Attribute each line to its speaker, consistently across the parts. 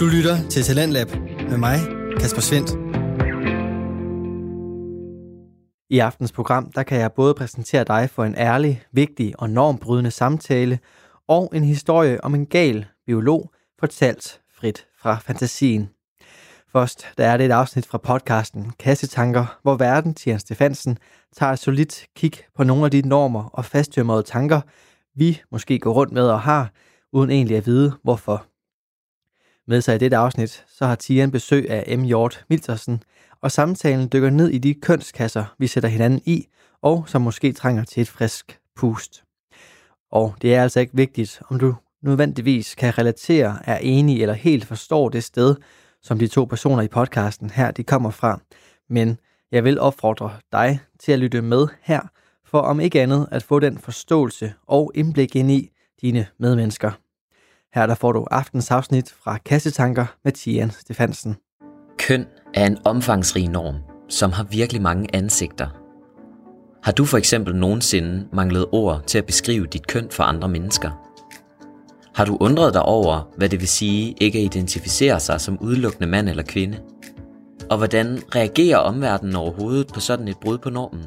Speaker 1: Du lytter til Talentlab med mig, Kasper Svendt. I aftens program, der kan jeg både præsentere dig for en ærlig, vigtig og normbrydende samtale, og en historie om en gal biolog, fortalt frit fra fantasien. Først, der er det et afsnit fra podcasten Kassetanker, hvor verden, Tian Stefansen, tager et solidt kig på nogle af de normer og fasttømrede tanker, vi måske går rundt med og har, uden egentlig at vide hvorfor. Med sig i dette afsnit, så har Tian besøg af M. Hjort Miltersen, og samtalen dykker ned i de kønskasser, vi sætter hinanden i, og som måske trænger til et frisk pust. Og det er altså ikke vigtigt, om du nødvendigvis kan relatere, er enig eller helt forstår det sted, som de to personer i podcasten her, de kommer fra. Men jeg vil opfordre dig til at lytte med her, for om ikke andet at få den forståelse og indblik ind i dine medmennesker. Her der får du aftens afsnit fra Kassetanker med Tian Stefansen.
Speaker 2: Køn er en omfangsrig norm, som har virkelig mange ansigter. Har du for eksempel nogensinde manglet ord til at beskrive dit køn for andre mennesker? Har du undret dig over, hvad det vil sige ikke at identificere sig som udelukkende mand eller kvinde? Og hvordan reagerer omverdenen overhovedet på sådan et brud på normen?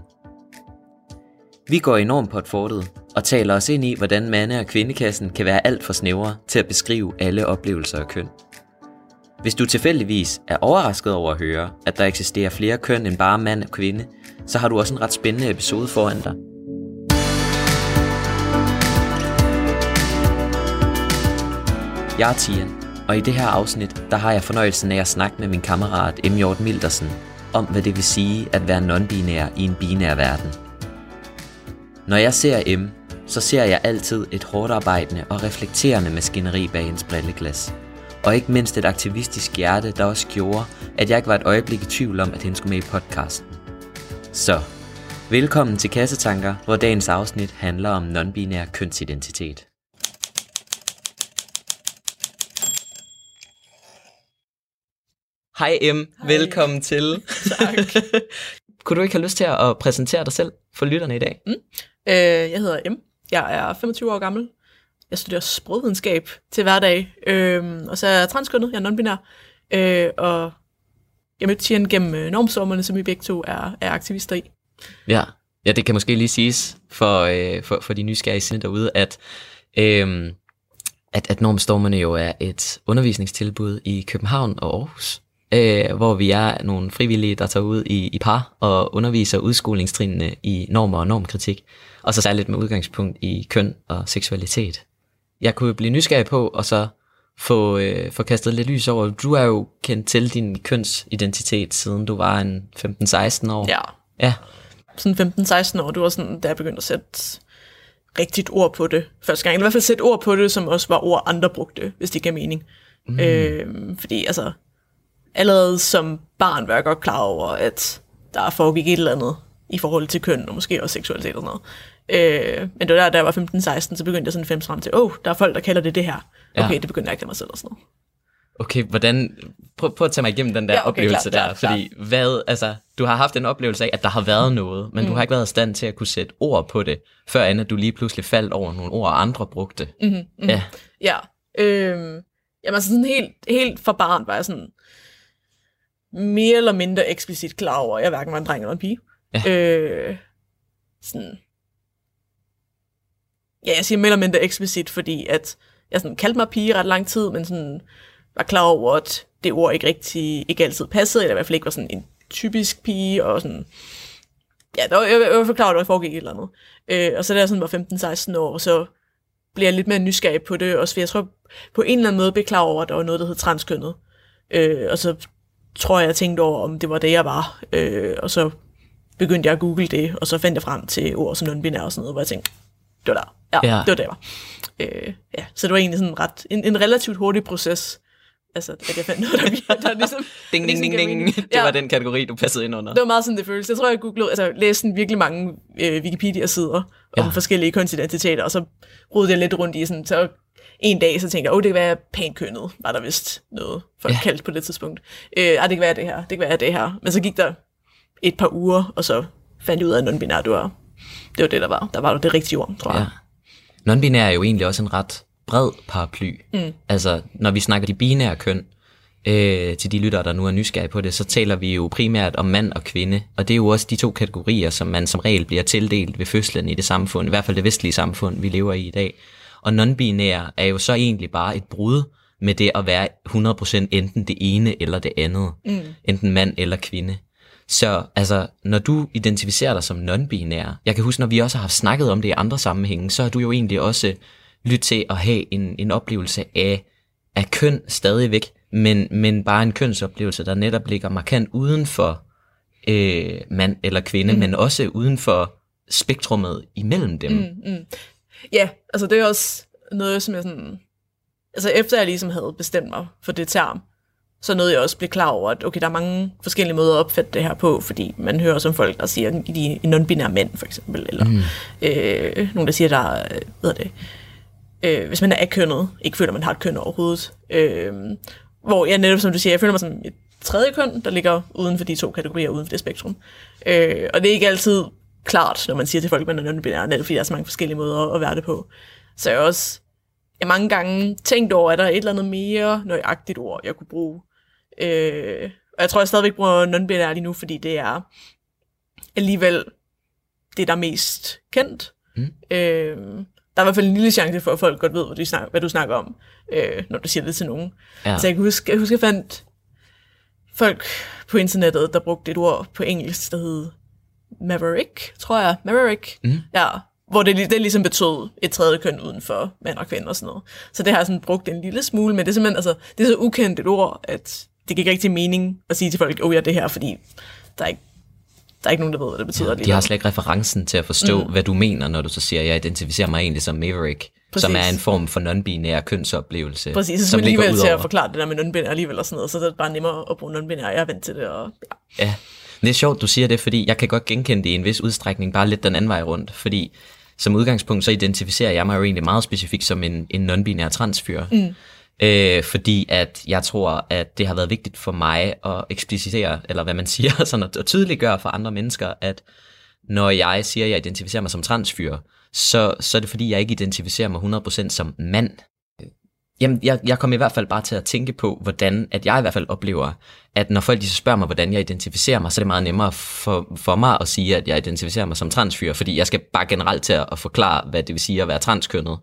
Speaker 2: Vi går enormt på et fortet og taler os ind i, hvordan mande- og kvindekassen kan være alt for snævre til at beskrive alle oplevelser af køn. Hvis du tilfældigvis er overrasket over at høre, at der eksisterer flere køn end bare mand og kvinde, så har du også en ret spændende episode foran dig. Jeg er Tian, og i det her afsnit, der har jeg fornøjelsen af at snakke med min kammerat M. Hjort Mildersen om, hvad det vil sige at være non-binær i en binær verden. Når jeg ser M, så ser jeg altid et hårdt arbejdende og reflekterende maskineri bag hendes brilleglas. Og ikke mindst et aktivistisk hjerte, der også gjorde, at jeg ikke var et øjeblik i tvivl om, at hun skulle med i podcasten. Så, velkommen til Kassetanker, hvor dagens afsnit handler om non-binær kønsidentitet. Hej M, Hej. velkommen til.
Speaker 3: Tak.
Speaker 2: Kunne du ikke have lyst til at præsentere dig selv for lytterne i dag? Mm.
Speaker 3: Øh, jeg hedder M. Jeg er 25 år gammel. Jeg studerer sprogvidenskab til hverdag. Øh, og så er jeg transkønnet, jeg er non-binær. Øh, og jeg mødte Tien gennem øh, normstormerne, som vi begge to er, er aktivister i.
Speaker 2: Ja. ja, det kan måske lige siges for, øh, for, for de nysgerrige sinde derude, at, øh, at, at normstormerne jo er et undervisningstilbud i København og Aarhus øh, hvor vi er nogle frivillige, der tager ud i, i par og underviser udskolingstrinene i normer og normkritik, og så særligt med udgangspunkt i køn og seksualitet. Jeg kunne blive nysgerrig på, og så få, øh, få kastet lidt lys over. Du er jo kendt til din kønsidentitet, siden du var en 15-16 år.
Speaker 3: Ja.
Speaker 2: Ja.
Speaker 3: Sådan 15-16 år, du var sådan, da jeg begyndte at sætte rigtigt ord på det første gang. Eller i hvert fald sætte ord på det, som også var ord, andre brugte, hvis det giver mening. Mm. Øh, fordi altså, allerede som barn var jeg godt klar over, at der foregik et eller andet i forhold til køn, og måske også seksualitet og sådan noget. Øh, men det var der, da jeg var 15-16, så begyndte jeg sådan at frem til, åh, oh, der er folk, der kalder det det her. Okay, ja. det begyndte jeg ikke at mig selv og sådan noget.
Speaker 2: Okay, hvordan, prøv, prøv at tage mig igennem den der ja, okay, oplevelse klar, der, klar, fordi klar. hvad, altså, du har haft en oplevelse af, at der har været noget, men mm. du har ikke været i stand til at kunne sætte ord på det, før end at du lige pludselig faldt over nogle ord, andre brugte.
Speaker 3: Mm-hmm, mm-hmm. Ja. Ja, øh, jamen altså sådan helt, helt for barn var jeg sådan, mere eller mindre eksplicit klar over, at jeg hverken var en dreng eller en pige. Ja. Øh, sådan. Ja, jeg siger mere eller mindre eksplicit, fordi at jeg sådan kaldte mig pige ret lang tid, men sådan var klar over, at det ord ikke rigtig, ikke altid passede, eller i hvert fald ikke var sådan en typisk pige, og sådan, ja, der var, jeg, jeg var klar over, at der foregik et eller andet. Øh, og så da jeg sådan var 15-16 år, så blev jeg lidt mere nysgerrig på det, også fordi jeg tror, på en eller anden måde blev klar over, at der var noget, der hed transkønnet. Øh, og så tror jeg, jeg tænkte over, om det var det, jeg var. Øh, og så begyndte jeg at google det, og så fandt jeg frem til ord som non-binær og sådan noget, hvor jeg tænkte, det var der. Ja, ja. det var det, jeg var. Øh, ja. Så det var egentlig sådan ret, en, en relativt hurtig proces, altså, at jeg fandt noget, der, der ligesom...
Speaker 2: ding, ding, ding, ding. Det ja. var den kategori, du passede ind under.
Speaker 3: Det var meget sådan, det føltes. Jeg tror, jeg googlede, altså læste virkelig mange øh, Wikipedia-sider ja. om forskellige kønsidentiteter, og så rodede jeg lidt rundt i sådan, så en dag, så tænkte jeg, åh, oh, det kan være pænt kønnet, var der vist noget, folk ja. kaldte på det tidspunkt. Øh, ej, det kan være det her, det kan være det her. Men så gik der et par uger, og så fandt jeg ud af, at non-binær, det var, det var det, der var. Der var det rigtige ord, tror jeg.
Speaker 2: Ja. Non-binær er jo egentlig også en ret bred paraply. Mm. Altså, når vi snakker de binære køn, øh, til de lyttere, der nu er nysgerrige på det, så taler vi jo primært om mand og kvinde, og det er jo også de to kategorier, som man som regel bliver tildelt ved fødslen i det samfund, i hvert fald det vestlige samfund, vi lever i i dag. Og non-binær er jo så egentlig bare et brud med det at være 100% enten det ene eller det andet. Mm. Enten mand eller kvinde. Så altså, når du identificerer dig som non-binær, jeg kan huske, når vi også har snakket om det i andre sammenhænge, så har du jo egentlig også lyttet til at have en, en oplevelse af, af køn stadigvæk, men, men bare en kønsoplevelse, der netop ligger markant uden for øh, mand eller kvinde, mm. men også uden for spektrummet imellem dem. Mm, mm.
Speaker 3: Ja, altså det er også noget, som jeg sådan... Altså efter jeg ligesom havde bestemt mig for det term, så nåede jeg også blive klar over, at okay, der er mange forskellige måder at opfatte det her på, fordi man hører som folk, der siger, at de er non-binære mænd, for eksempel, eller mm. øh, nogen, der siger, der er, hvad det, øh, hvis man er kønnet, ikke føler, man har et køn overhovedet. Øh, hvor jeg netop, som du siger, jeg føler mig som et tredje køn, der ligger uden for de to kategorier, uden for det spektrum. Øh, og det er ikke altid klart, når man siger til folk, man er non-binær, netop fordi der er så mange forskellige måder at være det på. Så jeg også jeg mange gange tænkt over, at der er et eller andet mere nøjagtigt ord, jeg kunne bruge. Øh, og jeg tror, jeg stadigvæk bruger non-binær lige nu, fordi det er alligevel det, der er mest kendt. Mm. Øh, der er i hvert fald en lille chance for, at folk godt ved, hvad du snakker, hvad du snakker om, øh, når du siger det til nogen. Ja. Så jeg kan huske, jeg huske, jeg fandt folk på internettet, der brugte et ord på engelsk, der hed Maverick, tror jeg. Maverick. Mm. Ja, hvor det, det ligesom betød et tredje køn uden for mænd og kvinder og sådan noget. Så det har jeg sådan brugt en lille smule, men det er simpelthen, altså, det er så ukendt et ord, at det ikke rigtig mening at sige til folk, oh ja, det her, fordi der er ikke der er ikke nogen, der ved, hvad det betyder.
Speaker 2: Ja, de har slet ikke referencen til at forstå, mm. hvad du mener, når du så siger, at jeg identificerer mig egentlig som Maverick, Præcis. som er en form for non-binær kønsoplevelse.
Speaker 3: Præcis, så som alligevel til at forklare det der med non-binær alligevel og sådan noget, så det er bare nemmere at bruge non-binær, jeg er vant til det. Og,
Speaker 2: ja. ja, det er sjovt, du siger det, fordi jeg kan godt genkende det i en vis udstrækning, bare lidt den anden vej rundt, fordi som udgangspunkt, så identificerer jeg mig jo egentlig meget specifikt som en, en non-binær transfyr. Mm. Øh, fordi at jeg tror, at det har været vigtigt for mig at eksplicitere, eller hvad man siger, sådan at, at tydeliggøre for andre mennesker, at når jeg siger, at jeg identificerer mig som transfyr, så, så er det fordi, jeg ikke identificerer mig 100% som mand. Jamen, jeg, jeg kommer i hvert fald bare til at tænke på, hvordan at jeg i hvert fald oplever, at når folk de så spørger mig, hvordan jeg identificerer mig, så er det meget nemmere for, for mig at sige, at jeg identificerer mig som transfyr, fordi jeg skal bare generelt til at, at forklare, hvad det vil sige at være transkønnet,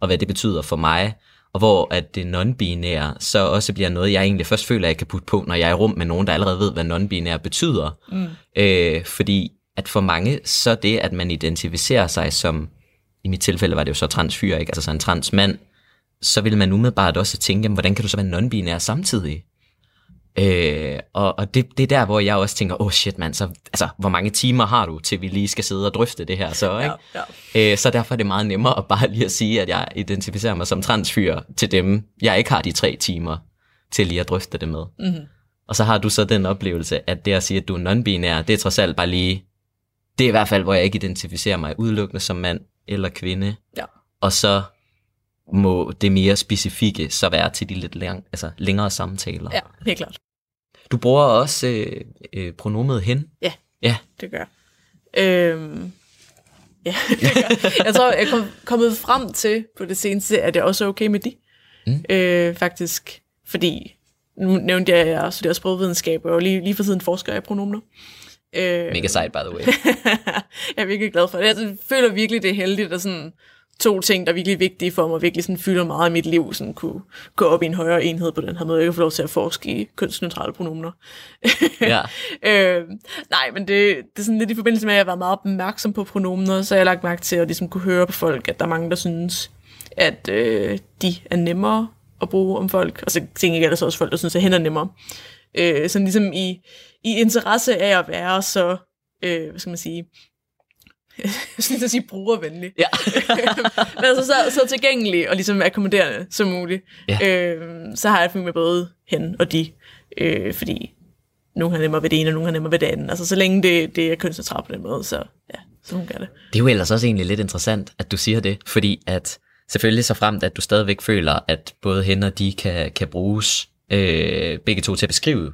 Speaker 2: og hvad det betyder for mig, og hvor at det non-binære så også bliver noget, jeg egentlig først føler, at jeg kan putte på, når jeg er i rum med nogen, der allerede ved, hvad non-binære betyder. Mm. Øh, fordi at for mange, så det, at man identificerer sig som, i mit tilfælde var det jo så transfyr, ikke? altså så en transmand, så vil man umiddelbart også tænke, jamen, hvordan kan du så være non-binær samtidig? Øh, og og det, det er der, hvor jeg også tænker, oh shit mand, så, altså, hvor mange timer har du, til vi lige skal sidde og drøfte det her så, ikke? Ja, ja. Øh, så derfor er det meget nemmere at bare lige at sige, at jeg identificerer mig som transfyr til dem, jeg ikke har de tre timer til lige at drøfte det med. Mm-hmm. Og så har du så den oplevelse, at det at sige, at du er non-binær, det er trods alt bare lige, det er i hvert fald, hvor jeg ikke identificerer mig udelukkende som mand eller kvinde. Ja. Og så må det mere specifikke så være til de lidt læng- altså længere samtaler.
Speaker 3: Ja, helt klart.
Speaker 2: Du bruger også øh, øh, pronomet hen.
Speaker 3: Ja, ja, det gør øhm, Ja, det gør. jeg tror, jeg er kommet frem til på det seneste, at det også er okay med de. Mm. Øh, faktisk, fordi nu nævnte jeg, at jeg studerer sprogvidenskab, og lige, lige for tiden forsker jeg i pronomer.
Speaker 2: Øh, Mega sejt, by the way.
Speaker 3: jeg er virkelig glad for det. Jeg føler virkelig, det er heldigt at sådan to ting, der er virkelig vigtige for mig, virkelig sådan fylder meget i mit liv, sådan kunne gå op i en højere enhed på den her måde. Jeg kan få lov til at forske i kønsneutrale pronomener. Ja. øh, nej, men det, det er sådan lidt i forbindelse med, at jeg har været meget opmærksom på pronomener, så jeg har lagt mærke til at ligesom kunne høre på folk, at der er mange, der synes, at øh, de er nemmere at bruge om folk. Og så tænker jeg ellers også folk, der synes, at hen er nemmere. Øh, sådan ligesom i, i interesse af at være så, øh, hvad skal man sige, synes at sige brugervenlig. Ja. Men altså så, så tilgængelig og ligesom akkommoderende som muligt. Ja. Øh, så har jeg med både hen og de, øh, fordi nogle har nemmere ved det ene, og nogle har nemmere ved det andet. Altså så længe det, det er kønsneutralt på den måde, så ja, så hun gør det.
Speaker 2: Det er jo ellers også egentlig lidt interessant, at du siger det, fordi at selvfølgelig så fremt, at du stadigvæk føler, at både hen og de kan, kan bruges øh, begge to til at beskrive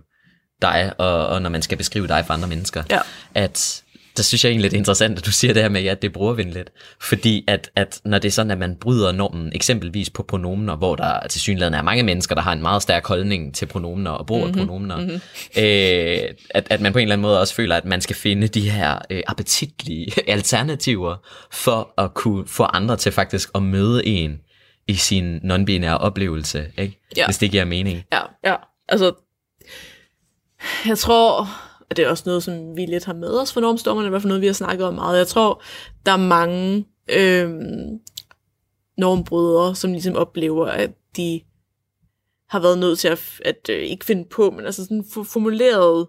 Speaker 2: dig, og, og når man skal beskrive dig for andre mennesker, ja. at der synes jeg egentlig, det er interessant, at du siger det her med, at det er brugervenligt. Fordi at, at når det er sådan, at man bryder normen, eksempelvis på pronomener, hvor der til synligheden er mange mennesker, der har en meget stærk holdning til pronomener og bruger mm-hmm. pronomener, mm-hmm. øh, at, at man på en eller anden måde også føler, at man skal finde de her øh, appetitlige alternativer, for at kunne få andre til faktisk at møde en i sin non-binære oplevelse, ikke? Ja. hvis det giver mening.
Speaker 3: Ja, ja. Altså, jeg tror, og det er også noget, som vi lidt har med os for normstormerne, i hvert fald noget, vi har snakket om meget. Jeg tror, der er mange øh, normbrydere, som ligesom oplever, at de har været nødt til at, at øh, ikke finde på, men altså sådan formuleret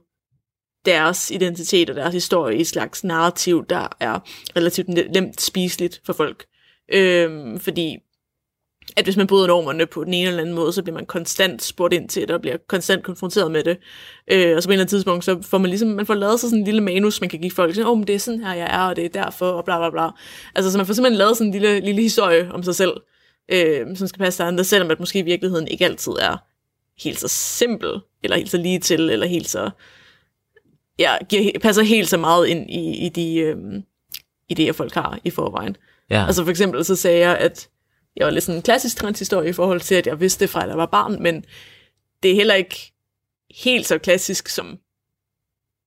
Speaker 3: deres identitet og deres historie i et slags narrativ, der er relativt nemt spiseligt for folk. Øh, fordi at hvis man bryder normerne på den ene eller anden måde, så bliver man konstant spurgt ind til det, og bliver konstant konfronteret med det. Øh, og så på en eller anden tidspunkt, så får man ligesom, man får lavet sig sådan en lille manus, man kan give folk, sådan, oh, men det er sådan her, jeg er, og det er derfor, og bla bla bla. Altså, så man får simpelthen lavet sådan en lille, lille historie om sig selv, øh, som skal passe til andre, selvom at måske i virkeligheden ikke altid er helt så simpel, eller helt så lige til, eller helt så, ja, giver, passer helt så meget ind i, i de øh, idéer, folk har i forvejen. Ja. Altså for eksempel så sagde jeg, at jeg var lidt sådan en klassisk transhistorie i forhold til, at jeg vidste det fra, at jeg var barn, men det er heller ikke helt så klassisk, som,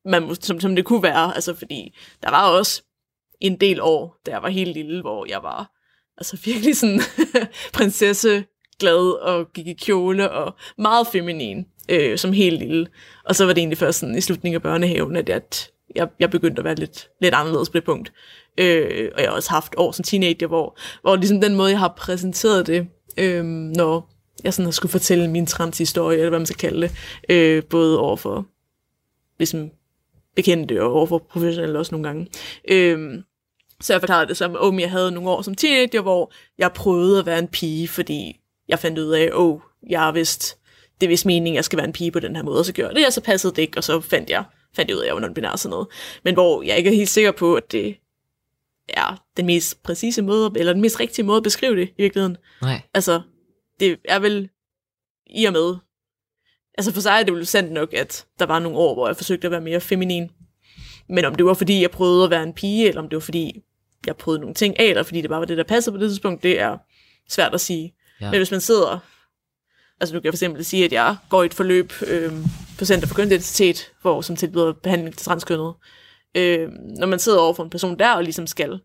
Speaker 3: man, som, som det kunne være. Altså, fordi der var også en del år, da jeg var helt lille, hvor jeg var altså virkelig sådan prinsesse glad og gik i kjole og meget feminin øh, som helt lille. Og så var det egentlig først sådan i slutningen af børnehaven, at jeg, jeg, jeg begyndte at være lidt, lidt anderledes på det punkt. Øh, og jeg har også haft år som teenager, hvor, hvor ligesom den måde, jeg har præsenteret det, øh, når jeg sådan har skulle fortælle min transhistorie, eller hvad man skal kalde det, øh, både overfor ligesom bekendte og overfor professionelle også nogle gange. Øh, så jeg forklarede det som, om jeg havde nogle år som teenager, hvor jeg prøvede at være en pige, fordi jeg fandt ud af, åh, oh, jeg har vist, det er vist meningen, at jeg skal være en pige på den her måde, og så gjorde jeg det, og så passede det ikke, og så fandt jeg, fandt jeg ud af, at jeg var non-binær sådan noget. Men hvor jeg ikke er helt sikker på, at det er den mest præcise måde, eller den mest rigtige måde at beskrive det i virkeligheden.
Speaker 2: Nej.
Speaker 3: Altså, det er vel i og med, altså for sig er det jo sandt nok, at der var nogle år, hvor jeg forsøgte at være mere feminin. Men om det var fordi, jeg prøvede at være en pige, eller om det var fordi, jeg prøvede nogle ting af, eller fordi det bare var det, der passede på det tidspunkt, det er svært at sige. Ja. Men hvis man sidder, altså nu kan jeg for eksempel sige, at jeg går i et forløb øh, på Center for Kønsidentitet, hvor som tilbyder behandling til transkønnet, øh, når man sidder over for en person der og ligesom skal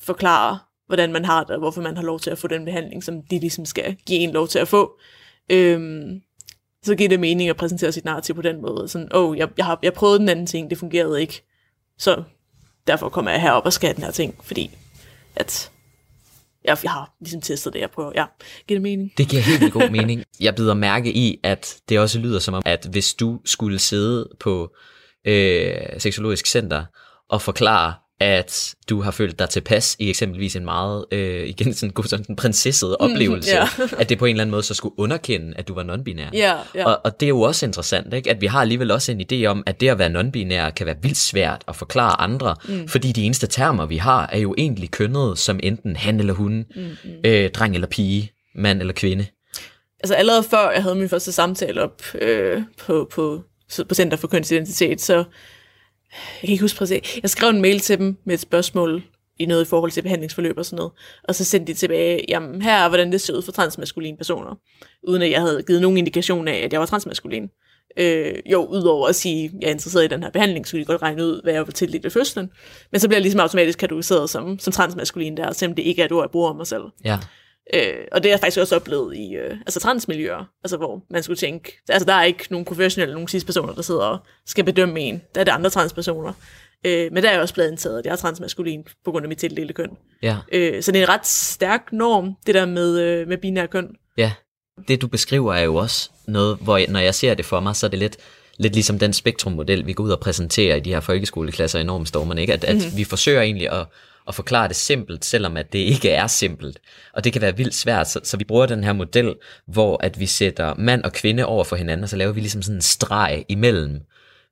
Speaker 3: forklare, hvordan man har det, og hvorfor man har lov til at få den behandling, som de ligesom skal give en lov til at få, øh, så giver det mening at præsentere sit narrativ på den måde. Sådan, åh, oh, jeg, jeg, har, jeg prøvede den anden ting, det fungerede ikke, så derfor kommer jeg herop og skal den her ting, fordi at jeg, jeg har ligesom testet det, jeg prøver. Ja, giver det mening?
Speaker 2: Det giver helt god mening. Jeg bider mærke i, at det også lyder som om, at hvis du skulle sidde på øh, seksologisk center og forklare, at du har følt dig tilpas i eksempelvis en meget, øh, igen sådan god sådan en prinsesset mm, oplevelse, mm, yeah. at det på en eller anden måde så skulle underkende, at du var non-binær.
Speaker 3: Yeah, yeah.
Speaker 2: Og, og det er jo også interessant, ikke? at vi har alligevel også en idé om, at det at være non-binær kan være vildt svært at forklare andre, mm. fordi de eneste termer, vi har, er jo egentlig kønnet som enten han eller hun, mm, mm. Øh, dreng eller pige, mand eller kvinde.
Speaker 3: Altså allerede før jeg havde min første samtale op øh, på, på på Center for Kønsidentitet, så jeg kan ikke huske præcis. Jeg skrev en mail til dem med et spørgsmål i noget i forhold til behandlingsforløb og sådan noget. Og så sendte de tilbage, jamen her er, hvordan det ser ud for transmaskuline personer. Uden at jeg havde givet nogen indikation af, at jeg var transmaskulin. Øh, jo, udover at sige, at jeg er interesseret i den her behandling, så kunne de godt regne ud, hvad jeg var tildelt ved fødslen. Men så bliver jeg ligesom automatisk kategoriseret som, som transmaskulin der, selvom det ikke er et ord, jeg bruger om mig selv.
Speaker 2: Ja.
Speaker 3: Øh, og det har jeg faktisk også oplevet i øh, altså transmiljøer, altså hvor man skulle tænke, altså der er ikke nogen professionelle, nogen personer, der sidder og skal bedømme en. Der er det andre transpersoner. Øh, men der er jeg også blevet indtaget, at jeg er transmaskulin på grund af mit tildelte køn.
Speaker 2: Ja.
Speaker 3: Øh, så det er en ret stærk norm, det der med, øh, med binær køn.
Speaker 2: Ja, det du beskriver er jo også noget, hvor når jeg ser det for mig, så er det lidt, lidt ligesom den spektrummodel, vi går ud og præsenterer i de her folkeskoleklasser i normstormerne, ikke? At, at mm-hmm. vi forsøger egentlig at at forklare det simpelt, selvom at det ikke er simpelt. Og det kan være vildt svært, så, så vi bruger den her model, hvor at vi sætter mand og kvinde over for hinanden, og så laver vi ligesom sådan en streg imellem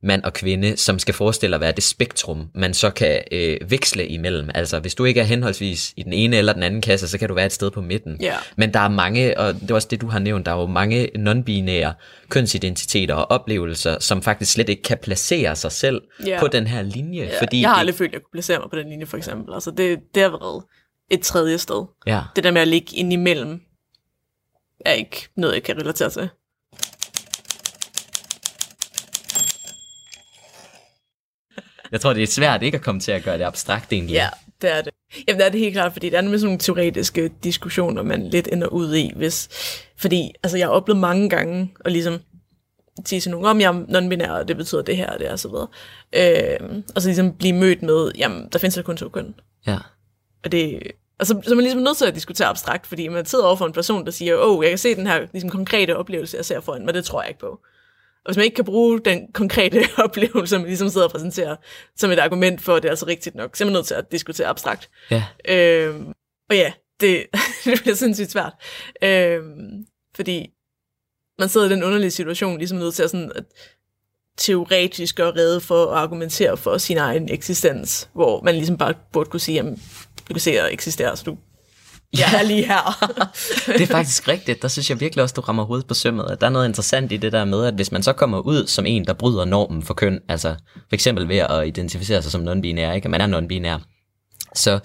Speaker 2: mand og kvinde, som skal forestille at være det spektrum, man så kan øh, veksle imellem. Altså, hvis du ikke er henholdsvis i den ene eller den anden kasse, så kan du være et sted på midten.
Speaker 3: Ja.
Speaker 2: Men der er mange, og det er også det, du har nævnt, der er jo mange non-binære kønsidentiteter og oplevelser, som faktisk slet ikke kan placere sig selv
Speaker 3: Ja.
Speaker 2: på den her linje.
Speaker 3: Ja,
Speaker 2: fordi
Speaker 3: jeg har
Speaker 2: det-
Speaker 3: aldrig følt, at jeg kunne placere mig på den linje, for eksempel. Altså, det, det har været et tredje sted.
Speaker 2: Ja.
Speaker 3: Det der med at ligge ind imellem, er ikke noget, jeg kan relatere til.
Speaker 2: Jeg tror, det er svært ikke at komme til at gøre det abstrakt egentlig.
Speaker 3: Ja, det er det. Jamen, det er det helt klart, fordi der er nemlig sådan nogle teoretiske diskussioner, man lidt ender ud i, hvis... Fordi, altså, jeg har oplevet mange gange at ligesom sige til nogen, om jeg er non-binær, og det betyder det her og det og så videre. Øh, og så ligesom blive mødt med, jamen, der findes der kun to køn.
Speaker 2: ja.
Speaker 3: Og det, og så, så man ligesom nødt til at diskutere abstrakt, fordi man sidder over for en person, der siger, åh, oh, jeg kan se den her ligesom, konkrete oplevelse, jeg ser foran mig, det tror jeg ikke på. Og hvis man ikke kan bruge den konkrete oplevelse, man ligesom sidder og præsenterer, som et argument for, at det er altså rigtigt nok, så er man nødt til at diskutere abstrakt.
Speaker 2: Ja.
Speaker 3: Øhm, og ja, det, det bliver sindssygt svært. Øhm, fordi man sidder i den underlige situation, ligesom nødt til at, sådan, at teoretisk gøre rede for at argumentere for sin egen eksistens, hvor man ligesom bare burde kunne sige, jamen, du kan se, at jeg eksisterer, så du jeg er lige her.
Speaker 2: Det er faktisk rigtigt. Der synes jeg virkelig også, du rammer hovedet på sømmet. At der er noget interessant i det der med, at hvis man så kommer ud som en, der bryder normen for køn, altså for eksempel ved at identificere sig som non-binær, ikke? at man er non-binær, så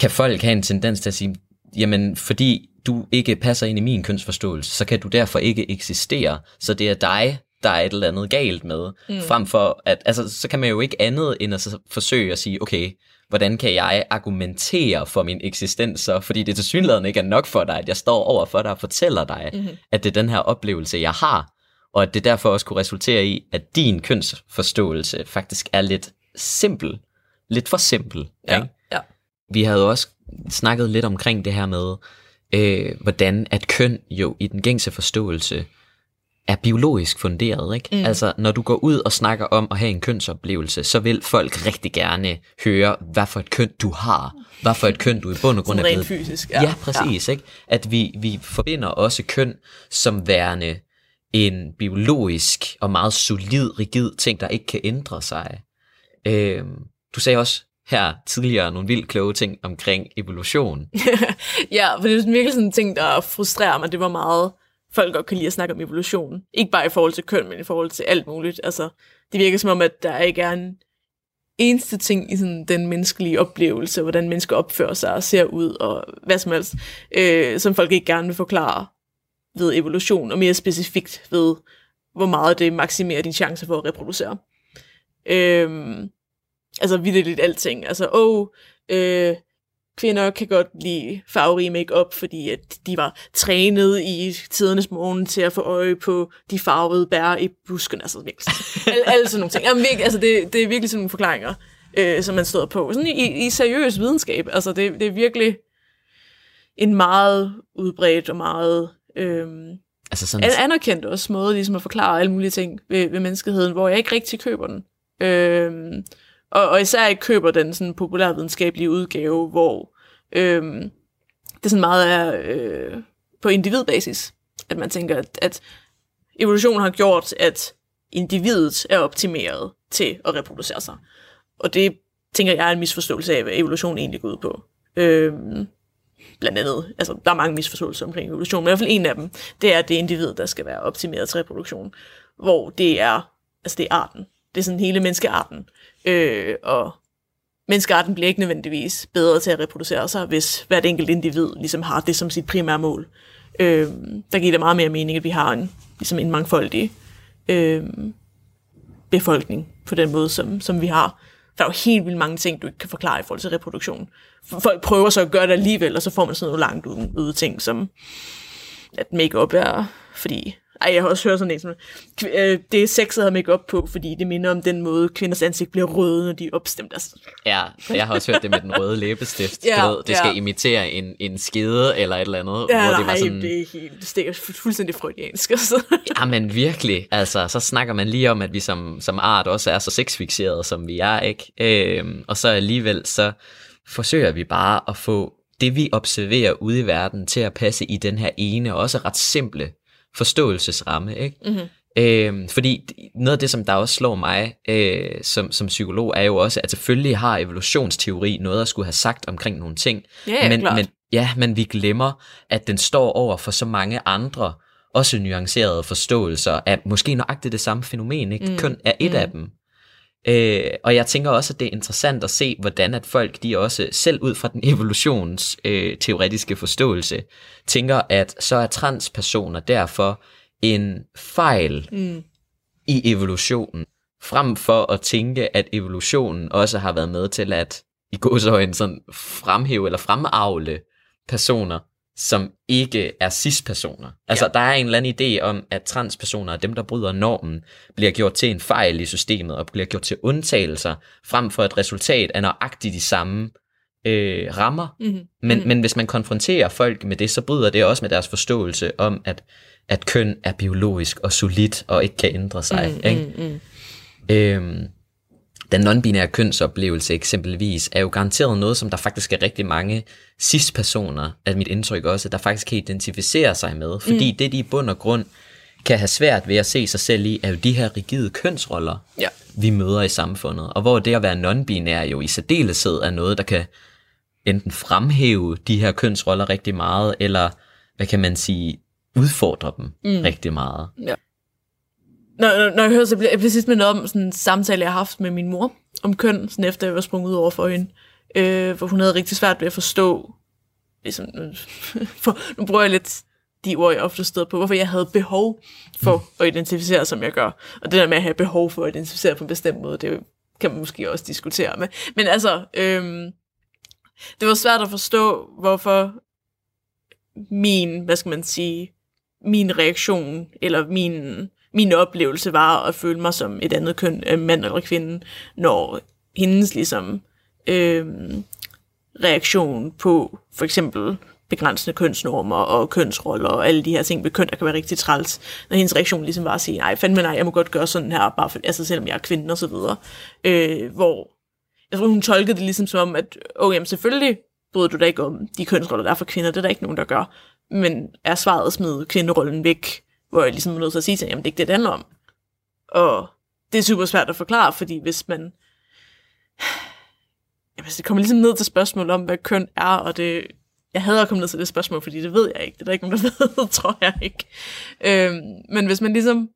Speaker 2: kan folk have en tendens til at sige, jamen fordi du ikke passer ind i min kønsforståelse, så kan du derfor ikke eksistere. Så det er dig, der er et eller andet galt med. Mm. Frem for, at altså, så kan man jo ikke andet end at forsøge at sige, okay, hvordan kan jeg argumentere for min eksistens så? Fordi det til synligheden ikke er nok for dig, at jeg står over for dig og fortæller dig, mm-hmm. at det er den her oplevelse, jeg har, og at det derfor også kunne resultere i, at din kønsforståelse faktisk er lidt simpel. Lidt for simpel.
Speaker 3: ja,
Speaker 2: Ikke?
Speaker 3: ja.
Speaker 2: Vi havde også snakket lidt omkring det her med, øh, hvordan at køn jo i den gængse forståelse er biologisk funderet. Ikke? Mm. Altså, når du går ud og snakker om at have en kønsoplevelse, så vil folk rigtig gerne høre, hvad for et køn du har. Hvad for et køn du i bund og grund
Speaker 3: Sådan
Speaker 2: er
Speaker 3: rent
Speaker 2: blevet
Speaker 3: fysisk.
Speaker 2: Ja, ja præcis. Ja. Ikke? At vi, vi forbinder også køn som værende en biologisk og meget solid, rigid ting, der ikke kan ændre sig. Øhm, du sagde også her tidligere nogle vildt kloge ting omkring evolution.
Speaker 3: Ja, for det er virkelig sådan en ting, der frustrerer mig. Det var meget, folk godt kan lide at snakke om evolution. Ikke bare i forhold til køn, men i forhold til alt muligt. Altså, det virker som om, at der ikke er en eneste ting i sådan den menneskelige oplevelse, hvordan mennesker opfører sig og ser ud, og hvad som helst, øh, som folk ikke gerne vil forklare ved evolution, og mere specifikt ved, hvor meget det maksimerer din chance for at reproducere. Øh, altså vidderligt alting. Altså, åh, oh, øh, kvinder kan godt lide farverige make-up, fordi at de var trænet i tidernes morgen til at få øje på de farvede bær i busken. Altså virkelig alle, alle sådan nogle ting. Jamen, virkelig, altså, det, det er virkelig sådan nogle forklaringer, øh, som man støder på. Sådan i, i seriøs videnskab. Altså det, det er virkelig en meget udbredt og meget øh,
Speaker 2: Altså sådan,
Speaker 3: an- anerkendt også måde ligesom at forklare alle mulige ting ved, ved menneskeheden, hvor jeg ikke rigtig køber den. Øh, og, og især ikke køber den sådan populærvidenskabelige udgave, hvor øhm, det sådan meget er øh, på individbasis. At man tænker, at, at evolution har gjort, at individet er optimeret til at reproducere sig. Og det tænker jeg er en misforståelse af, hvad evolution egentlig går ud på. Øhm, blandt andet, altså der er mange misforståelser omkring evolution, men i hvert fald en af dem, det er det individ, der skal være optimeret til reproduktion, hvor det er, altså det er arten. Det er sådan hele menneskearten. Øh, og menneskearten bliver ikke nødvendigvis bedre til at reproducere sig, hvis hvert enkelt individ ligesom har det som sit primære mål. Øh, der giver det meget mere mening, at vi har en, ligesom en mangfoldig øh, befolkning på den måde, som, som vi har. Der er jo helt vildt mange ting, du ikke kan forklare i forhold til reproduktion. Folk prøver så at gøre det alligevel, og så får man sådan noget langt ude, ude ting, som at make-up er, fordi... Ej, jeg har også hørt sådan en, som, øh, det er sexet at have make-up på, fordi det minder om den måde, kvinders ansigt bliver røde, når de er opstemt. Altså,
Speaker 2: ja, jeg har også hørt det med den røde læbestift.
Speaker 3: Ja,
Speaker 2: ved, det skal
Speaker 3: ja.
Speaker 2: imitere en, en skede eller et eller andet.
Speaker 3: ja,
Speaker 2: hvor
Speaker 3: nej,
Speaker 2: det var sådan,
Speaker 3: det er helt, det stikker fu- fuldstændig freudiansk. Altså.
Speaker 2: Ja, men virkelig. Altså, så snakker man lige om, at vi som, som art også er så sexfixerede, som vi er, ikke? Øhm, og så alligevel, så forsøger vi bare at få det, vi observerer ude i verden, til at passe i den her ene, og også ret simple forståelsesramme, ikke?
Speaker 3: Mhm.
Speaker 2: Øh, fordi noget af det, som der også slår mig øh, som, som psykolog, er jo også, at selvfølgelig har evolutionsteori noget at skulle have sagt omkring nogle ting.
Speaker 3: Ja, ja,
Speaker 2: men,
Speaker 3: klart.
Speaker 2: men, ja, men vi glemmer, at den står over for så mange andre, også nuancerede forståelser af måske nøjagtigt det samme fænomen. Ikke? Mm. Køn er et mm. af dem. Øh, og jeg tænker også, at det er interessant at se, hvordan at folk, de også selv ud fra den evolutionsteoretiske øh, forståelse, tænker, at så er transpersoner derfor en fejl mm. i evolutionen, frem for at tænke, at evolutionen også har været med til at i godsøjne sådan fremhæve eller fremavle personer, som ikke er cis-personer. Altså, ja. der er en eller anden idé om, at transpersoner, dem der bryder normen, bliver gjort til en fejl i systemet, og bliver gjort til undtagelser, frem for et resultat af nøjagtigt de samme øh, rammer. Mm-hmm. Men, mm-hmm. men hvis man konfronterer folk med det, så bryder det også med deres forståelse om, at, at køn er biologisk og solidt, og ikke kan ændre sig. Mm, ikke? Mm, mm. Øhm, den non-binære kønsoplevelse eksempelvis er jo garanteret noget, som der faktisk er rigtig mange cis-personer, er mit indtryk også, der faktisk kan identificere sig med. Fordi mm. det, de i bund og grund kan have svært ved at se sig selv i, er jo de her rigide kønsroller,
Speaker 3: ja.
Speaker 2: vi møder i samfundet. Og hvor det at være non-binær jo i særdeleshed er noget, der kan enten fremhæve de her kønsroller rigtig meget, eller hvad kan man sige, udfordre dem mm. rigtig meget.
Speaker 3: Ja. Når, når, jeg hører, så bliver jeg bliver sidst med noget om sådan en samtale, jeg har haft med min mor om køn, sådan efter jeg var sprunget ud over for hende, øh, hvor hun havde rigtig svært ved at forstå, ligesom, for, nu bruger jeg lidt de ord, jeg ofte stod på, hvorfor jeg havde behov for mm. at identificere, som jeg gør. Og det der med at have behov for at identificere på en bestemt måde, det kan man måske også diskutere med. Men altså, øhm, det var svært at forstå, hvorfor min, hvad skal man sige, min reaktion, eller min min oplevelse var at føle mig som et andet køn, øh, mand eller kvinde, når hendes ligesom øh, reaktion på for eksempel begrænsende kønsnormer og kønsroller og alle de her ting ved køn, der kan være rigtig træls. Når hendes reaktion ligesom var at sige, nej, fandme nej, jeg må godt gøre sådan her, bare for, altså selvom jeg er kvinde og så videre. Øh, hvor jeg tror, hun tolkede det ligesom som om, at okay, jamen, selvfølgelig bryder du da ikke om de kønsroller, der er for kvinder, det er der ikke nogen, der gør. Men er svaret at smide kvinderollen væk, hvor jeg ligesom er nødt til at sige til jamen det er ikke det, det handler om. Og det er super svært at forklare, fordi hvis man... Jamen, det kommer ligesom ned til spørgsmål om, hvad køn er, og det... Jeg hader at komme ned til det spørgsmål, fordi det ved jeg ikke. Det er der ikke nogen, der ved, tror jeg ikke. Øhm, men hvis man ligesom...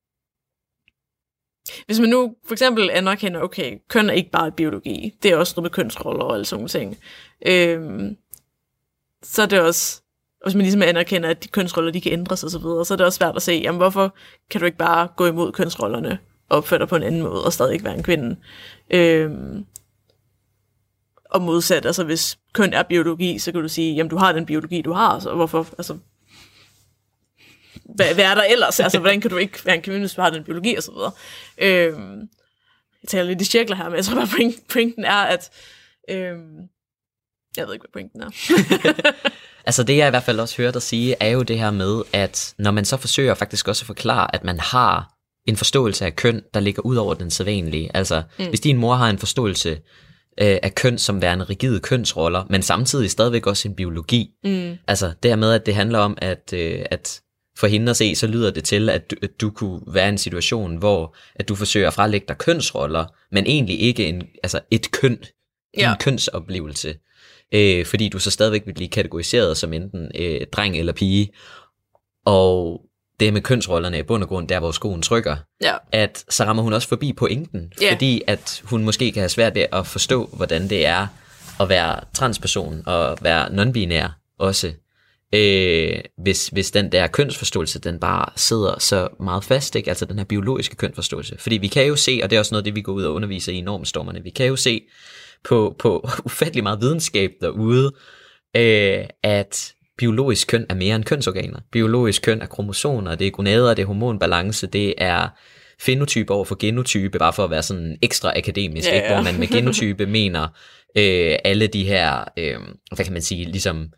Speaker 3: Hvis man nu for eksempel anerkender, okay, køn er ikke bare biologi, det er også noget med kønsroller og alle sådan nogle ting. Øhm, så er det også hvis man ligesom anerkender, at de kønsroller de kan ændres osv., så, videre, så er det også svært at se, jamen hvorfor kan du ikke bare gå imod kønsrollerne og opføre dig på en anden måde og stadig ikke være en kvinde? Øhm, og modsat, altså hvis køn er biologi, så kan du sige, jamen du har den biologi, du har, så hvorfor, altså, hvad, hvad er der ellers? Altså, hvordan kan du ikke være en kvinde, hvis du har den biologi og så videre? Øhm, jeg taler lidt i cirkler her, men jeg tror bare, pointen er, at øhm, jeg ved ikke, hvad pointen er.
Speaker 2: Altså det jeg i hvert fald også hører dig sige, er jo det her med, at når man så forsøger faktisk også at forklare, at man har en forståelse af køn, der ligger ud over den sædvanlige. Altså mm. hvis din mor har en forståelse øh, af køn som værende rigide kønsroller, men samtidig stadigvæk også en biologi. Mm. Altså dermed, at det handler om, at, øh, at for hende at se, så lyder det til, at du, at du kunne være i en situation, hvor at du forsøger at frelægge dig kønsroller, men egentlig ikke en, altså et køn, ja. en kønsoplevelse øh, fordi du så stadigvæk vil blive kategoriseret som enten øh, dreng eller pige. Og det med kønsrollerne i bund og grund, der hvor skoen trykker,
Speaker 3: ja.
Speaker 2: at så rammer hun også forbi pointen,
Speaker 3: ja.
Speaker 2: fordi at hun måske kan have svært ved at forstå, hvordan det er at være transperson og være non-binær også. Øh, hvis, hvis den der kønsforståelse, den bare sidder så meget fast, ikke? altså den her biologiske kønsforståelse. Fordi vi kan jo se, og det er også noget det, vi går ud og underviser i normstormerne, vi kan jo se, på, på ufattelig meget videnskab derude, øh, at biologisk køn er mere end kønsorganer. Biologisk køn er kromosomer, det er gonader, det er hormonbalance, det er fenotype over for genotype, bare for at være sådan ekstra akademisk,
Speaker 3: ja, ja.
Speaker 2: Ikke? hvor man med genotype mener øh, alle de her, øh, hvad kan man sige, ligesom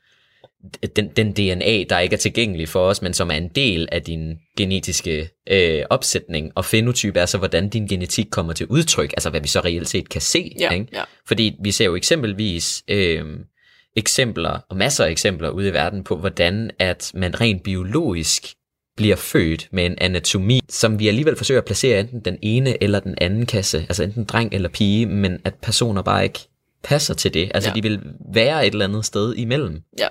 Speaker 2: den, den DNA, der ikke er tilgængelig for os, men som er en del af din genetiske øh, opsætning, og fenotype er så, hvordan din genetik kommer til udtryk, altså hvad vi så reelt set kan se.
Speaker 3: Ja,
Speaker 2: ikke?
Speaker 3: ja.
Speaker 2: Fordi vi ser jo eksempelvis øh, eksempler, og masser af eksempler ude i verden på, hvordan at man rent biologisk bliver født med en anatomi, som vi alligevel forsøger at placere enten den ene eller den anden kasse, altså enten dreng eller pige, men at personer bare ikke passer til det. Altså
Speaker 3: Ja.
Speaker 2: de vil være et eller andet sted imellem.
Speaker 3: Ja.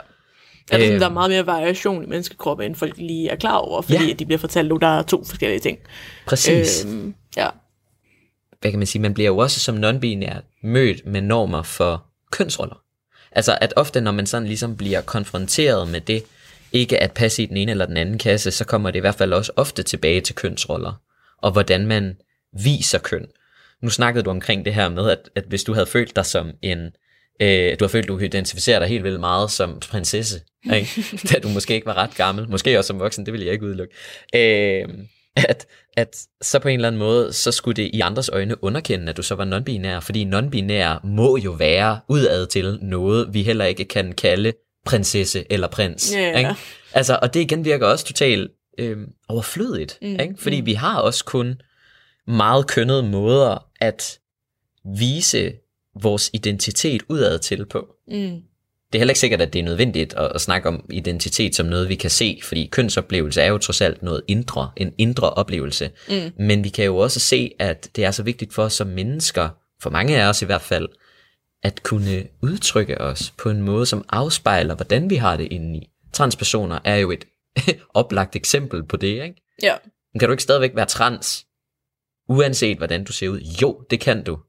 Speaker 3: Er det sådan,
Speaker 2: Øhm.
Speaker 3: der er meget mere variation i menneskekroppen, end folk lige er klar over, fordi
Speaker 2: Ja.
Speaker 3: de bliver fortalt, at der er to forskellige ting.
Speaker 2: Præcis. Øh.
Speaker 3: Øhm, ja.
Speaker 2: Hvad kan man sige, man bliver jo også som non-binær mødt med normer for kønsroller. Altså at ofte, når man sådan ligesom bliver konfronteret med det, ikke at passe i den ene eller den anden kasse, så kommer det i hvert fald også ofte tilbage til kønsroller, og hvordan man viser køn. Nu snakkede du omkring det her med, at, at hvis du havde følt dig som en, øh, du har følt, du identificerer dig helt vildt meget som prinsesse, ikke? da du måske ikke var ret gammel, måske også som voksen, det vil jeg ikke udelukke, øh, at, at så på en eller anden måde, så skulle det i andres øjne underkende, at du så var non-binær, fordi non-binær må jo være udad til noget, vi heller ikke kan kalde prinsesse eller prins.
Speaker 3: Ja.
Speaker 2: Ikke? Altså, og det igen virker også totalt øh, overflødigt, mm, ikke? fordi mm. vi har også kun meget kønnede måder at vise vores identitet udad til på.
Speaker 3: Mm.
Speaker 2: Det er heller ikke sikkert, at det er nødvendigt at, at snakke om identitet som noget, vi kan se, fordi kønsoplevelse er jo trods alt noget indre, en indre oplevelse. Mm. Men vi kan jo også se, at det er så vigtigt for os som mennesker, for mange af os i hvert fald, at kunne udtrykke os på en måde, som afspejler, hvordan vi har det indeni. Transpersoner er jo et oplagt eksempel på det, ikke?
Speaker 3: Ja.
Speaker 2: Men kan du ikke stadigvæk være trans, uanset hvordan du ser ud? Jo, det kan du.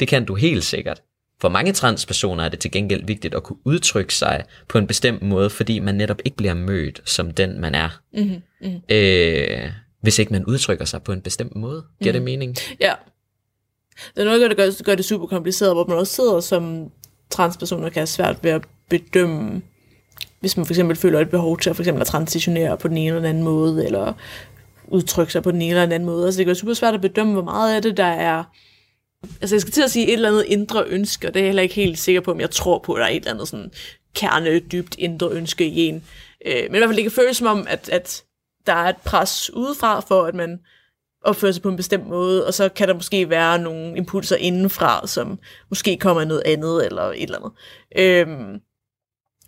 Speaker 2: Det kan du helt sikkert. For mange transpersoner er det til gengæld vigtigt at kunne udtrykke sig på en bestemt måde, fordi man netop ikke bliver mødt som den, man er.
Speaker 3: Mm-hmm. Mm.
Speaker 2: Øh, hvis ikke man udtrykker sig på en bestemt måde. Giver det mening?
Speaker 3: Ja. Det er noget, der gør, gør det super kompliceret, hvor man også sidder som transpersoner kan have svært ved at bedømme, hvis man for eksempel føler et behov til at for eksempel at transitionere på den ene eller den anden måde, eller udtrykke sig på den ene eller den anden måde. Altså det gør super svært at bedømme, hvor meget af det, der er Altså jeg skal til at sige et eller andet indre ønske, og det er jeg heller ikke helt sikker på, om jeg tror på, at der er et eller andet sådan kerne, dybt indre ønske i en. Øh, men i hvert fald det kan føles som om, at, at der er et pres udefra for, at man opfører sig på en bestemt måde, og så kan der måske være nogle impulser indenfra, som måske kommer af noget andet, eller et eller andet. Øhm,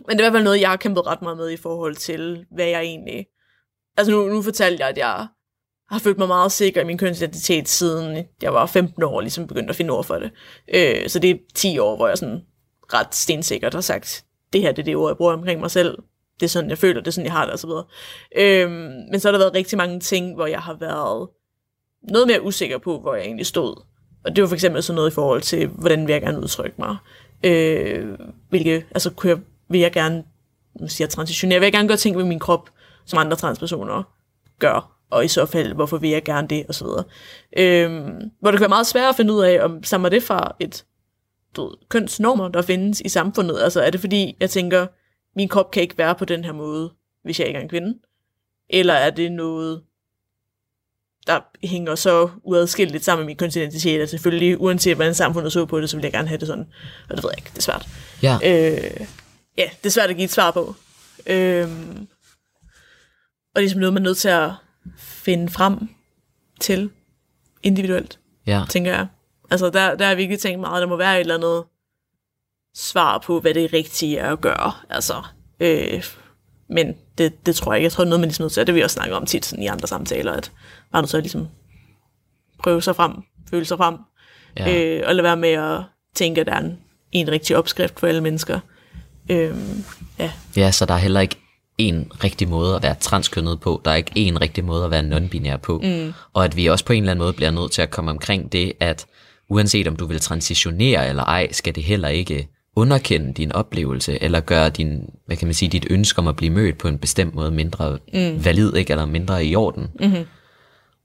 Speaker 3: men det er i hvert fald noget, jeg har kæmpet ret meget med i forhold til, hvad jeg egentlig... Altså nu, nu fortalte jeg, at jeg har følt mig meget sikker i min kønsidentitet, siden jeg var 15 år, og ligesom begyndte at finde ord for det. Øh, så det er 10 år, hvor jeg sådan ret stensikkert har sagt, det her det er det ord, jeg bruger omkring mig selv. Det er sådan, jeg føler, det er sådan, jeg har det, og så videre. Øhm, men så har der været rigtig mange ting, hvor jeg har været noget mere usikker på, hvor jeg egentlig stod. Og det var for eksempel sådan noget i forhold til, hvordan vil jeg gerne udtrykke mig. Øh, hvilke, altså kunne jeg, vil jeg gerne, nu siger jeg transitionere, vil jeg gerne gøre ting med min krop, som andre transpersoner gør, og i så fald, hvorfor vil jeg gerne det, og så videre. Øhm, hvor det kan være meget svært at finde ud af, om stammer det fra et du ved, kønsnormer, der findes i samfundet. Altså er det fordi, jeg tænker, min krop kan ikke være på den her måde, hvis jeg ikke er en kvinde? Eller er det noget, der hænger så uadskilleligt sammen med min kønsidentitet, at selvfølgelig, uanset hvordan samfundet så på det, så vil jeg gerne have det sådan. Og det ved jeg ikke, det er svært.
Speaker 2: Ja.
Speaker 3: Øh, ja, det er svært at give et svar på. Øhm, og det er ligesom noget, man er nødt til at finde frem til individuelt,
Speaker 2: ja.
Speaker 3: tænker jeg. Altså, der, der er virkelig tænkt meget, der må være et eller andet svar på, hvad det rigtige er at gøre. Altså, øh, men det, det tror jeg ikke. Jeg tror, det er noget, man ligesom nødt til, og det jeg også snakke om tit sådan i andre samtaler, at man er nødt til at ligesom prøve sig frem, føle sig frem,
Speaker 2: Ja.
Speaker 3: øh, og lade være med at tænke, at der er en, en rigtig opskrift for alle mennesker. Øh, ja,
Speaker 2: Ja, så der er heller ikke en rigtig måde at være transkønnet på. Der er ikke en rigtig måde at være non-binær på. Mm. Og at vi også på en eller anden måde bliver nødt til at komme omkring det, at uanset om du vil transitionere eller ej, skal det heller ikke underkende din oplevelse, eller gøre din, hvad kan man sige, dit ønske om at blive mødt på en bestemt måde mindre mm. valid, ikke, eller mindre i orden. Mm-hmm.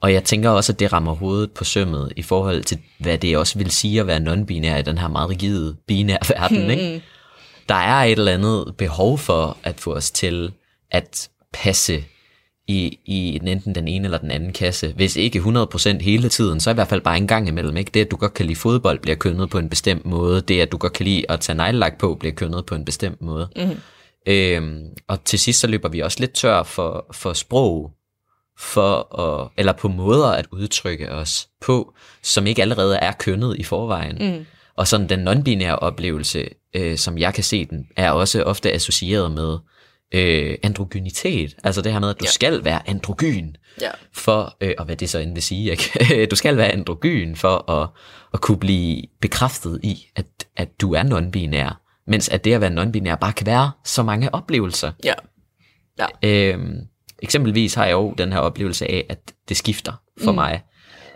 Speaker 2: Og jeg tænker også, at det rammer hovedet på sømmet i forhold til, hvad det også vil sige at være non-binær i den her meget rigide, binære verden. Ikke? Der er et eller andet behov for at få os til at passe i, i enten den ene eller den anden kasse. Hvis ikke 100% hele tiden, så i hvert fald bare en gang imellem. Ikke? Det, at du godt kan lide fodbold, bliver kønnet på en bestemt måde. Det, at du godt kan lide at tage neglelak på, bliver kønnet på en bestemt måde. Mm-hmm. Øhm, og til sidst så løber vi også lidt tør for, for sprog, for at, eller på måder at udtrykke os på, som ikke allerede er kønnet i forvejen. Mm. Og sådan den non-binære oplevelse, øh, som jeg kan se den, er også ofte associeret med øh, androgynitet, altså det her med, at du
Speaker 3: Ja.
Speaker 2: ja. skal være androgyn,
Speaker 3: Ja.
Speaker 2: for, øh, og hvad det så end vil sige, ikke? du skal være androgyn for at, at kunne blive bekræftet i, at, at du er non-binær, mens at det at være non-binær bare kan være så mange oplevelser.
Speaker 3: Ja.
Speaker 2: Øhm, eksempelvis har jeg jo den her oplevelse af, at det skifter for mm. mig.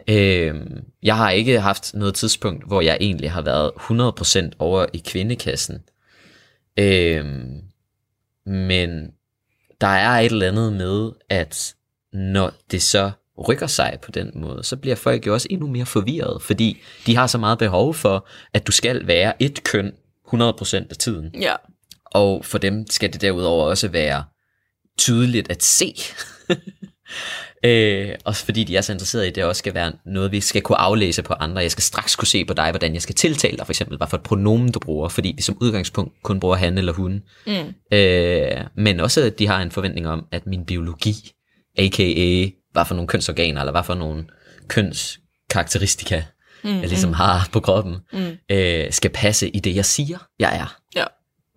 Speaker 2: Øhm, jeg har ikke haft noget tidspunkt, hvor jeg egentlig har været 100% over i kvindekassen. Øhm, men der er et eller andet med, at når det så rykker sig på den måde, så bliver folk jo også endnu mere forvirret, fordi de har så meget behov for, at du skal være et køn 100% af tiden.
Speaker 3: Ja.
Speaker 2: Og for dem skal det derudover også være tydeligt at se. øh, også fordi de er så interesserede i, at det også skal være noget, vi skal kunne aflæse på andre. Jeg skal straks kunne se på dig, hvordan jeg skal tiltale dig, for eksempel, bare for et pronomen, du bruger, fordi vi som udgangspunkt kun bruger han eller hun.
Speaker 3: Mm.
Speaker 2: Øh, men også, at de har en forventning om, at min biologi, a.k.a. hvad for nogle kønsorganer, eller hvad for nogle kønskarakteristika, mm, jeg ligesom har på kroppen,
Speaker 3: Mm.
Speaker 2: øh, skal passe i det, jeg siger, jeg er.
Speaker 3: Ja.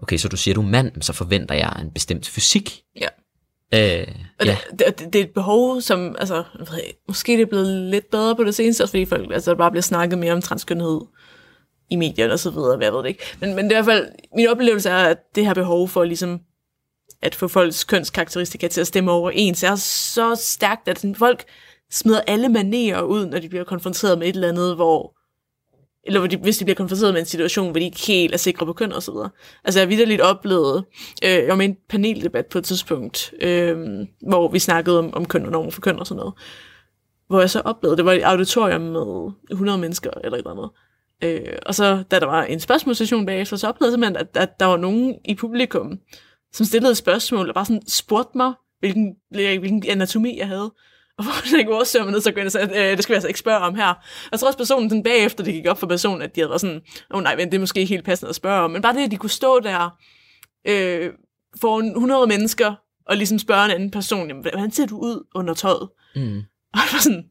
Speaker 2: Okay, så du siger, du er mand, så forventer jeg en bestemt fysik.
Speaker 3: Ja.
Speaker 2: Øh, ja.
Speaker 3: det, det, det er et behov, som, altså, jeg ved måske det er blevet lidt bedre på det seneste, også fordi folk, altså, der bare bliver snakket mere om transkønhed i medierne og så videre, hvad jeg ved det ikke. Men, men det er i hvert fald, min oplevelse er, at det her behov for ligesom, at få folks kønskarakteristika til at stemme overens, er så stærkt, at sådan, folk smider alle manerer ud, når de bliver konfronteret med et eller andet, hvor eller hvor de, hvis de bliver konfronteret med en situation, hvor de ikke helt er sikre på køn og så videre. Altså jeg har lidt oplevet, øh, jeg var med i en paneldebat på et tidspunkt, øh, hvor vi snakkede om, om køn og normer for køn og sådan noget. Hvor jeg så oplevede, det var et auditorium med 100 mennesker eller et eller andet. Øh, og så da der var en spørgsmålsstation bagefter, så oplevede jeg simpelthen, at, at der var nogen i publikum, som stillede et spørgsmål og bare sådan spurgte mig, hvilken, hvilken anatomi jeg havde. Og hvor jeg ikke oversøger mig ned, så går ind og sagde, øh, det skal vi altså ikke spørge om her. Og tror også personen sådan bagefter, det gik op for personen, at de havde været sådan, åh oh, nej, men det er måske ikke helt passende at spørge om. Men bare det, at de kunne stå der øh, foran 100 mennesker, og ligesom spørge en anden person, jamen, hvordan ser du ud under tøjet?
Speaker 2: Mm.
Speaker 3: Og det var sådan,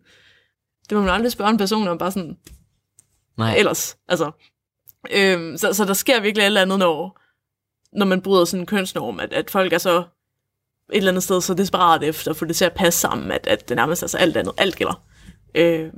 Speaker 3: det må man aldrig spørge en person om, bare sådan,
Speaker 2: Nej.
Speaker 3: ellers. Altså, øhm, så, så der sker virkelig et eller andet, når, når man bryder sådan en kønsnorm, at, at folk er så et eller andet sted så desperat efter at få det til at passe sammen, at, at det nærmest altså alt andet, alt gælder. Øh,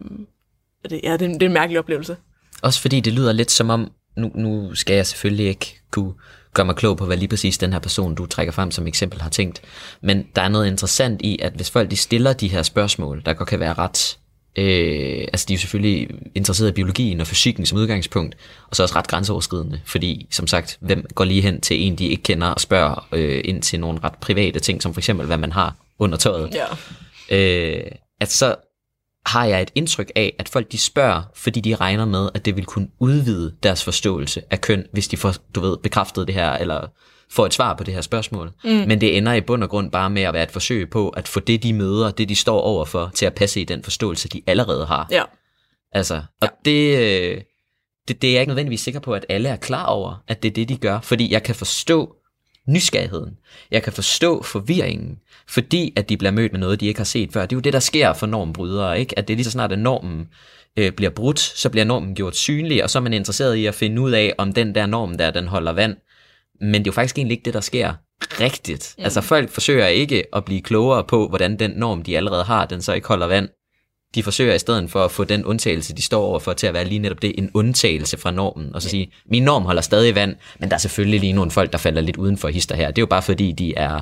Speaker 3: det, ja, det, er en- det er en mærkelig oplevelse.
Speaker 2: Også fordi det lyder lidt som om, nu, nu skal jeg selvfølgelig ikke kunne gøre mig klog på, hvad lige præcis den her person, du trækker frem som eksempel, har tænkt. Men der er noget interessant i, at hvis folk de stiller de her spørgsmål, der godt kan være ret... Øh, altså de er jo selvfølgelig interesseret i biologien og fysikken som udgangspunkt, og så også ret grænseoverskridende, fordi som sagt, hvem går lige hen til en, de ikke kender og spørger øh, ind til nogle ret private ting, som for eksempel, hvad man har under tøjet
Speaker 3: Ja.
Speaker 2: øh, at så har jeg et indtryk af, at folk de spørger, fordi de regner med, at det vil kunne udvide deres forståelse af køn, hvis de får, du ved, bekræftet det her, eller får et svar på det her spørgsmål. Mm. Men det ender i bund og grund bare med at være et forsøg på at få det, de møder, det de står overfor, til at passe i den forståelse, de allerede har.
Speaker 3: Ja.
Speaker 2: Altså, og det, øh, det, det er jeg ikke nødvendigvis sikker på, at alle er klar over, at det er det, de gør. Fordi jeg kan forstå nysgerrigheden. Jeg kan forstå forvirringen, fordi at de bliver mødt med noget, de ikke har set før. Det er jo det, der sker for normbrydere, ikke? At det er lige så snart, at normen øh, bliver brudt, så bliver normen gjort synlig, og så er man interesseret i at finde ud af, om den der norm der, den holder vand. Men det er jo faktisk egentlig ikke det, der sker rigtigt. Mm. Altså folk forsøger ikke at blive klogere på, hvordan den norm, de allerede har, den så ikke holder vand. De forsøger i stedet for at få den undtagelse, de står overfor, til at være lige netop det, en undtagelse fra normen. Og så sige, min norm holder stadig vand, men der er selvfølgelig lige nogle folk, der falder lidt uden for hister her. Det er jo bare fordi, de er,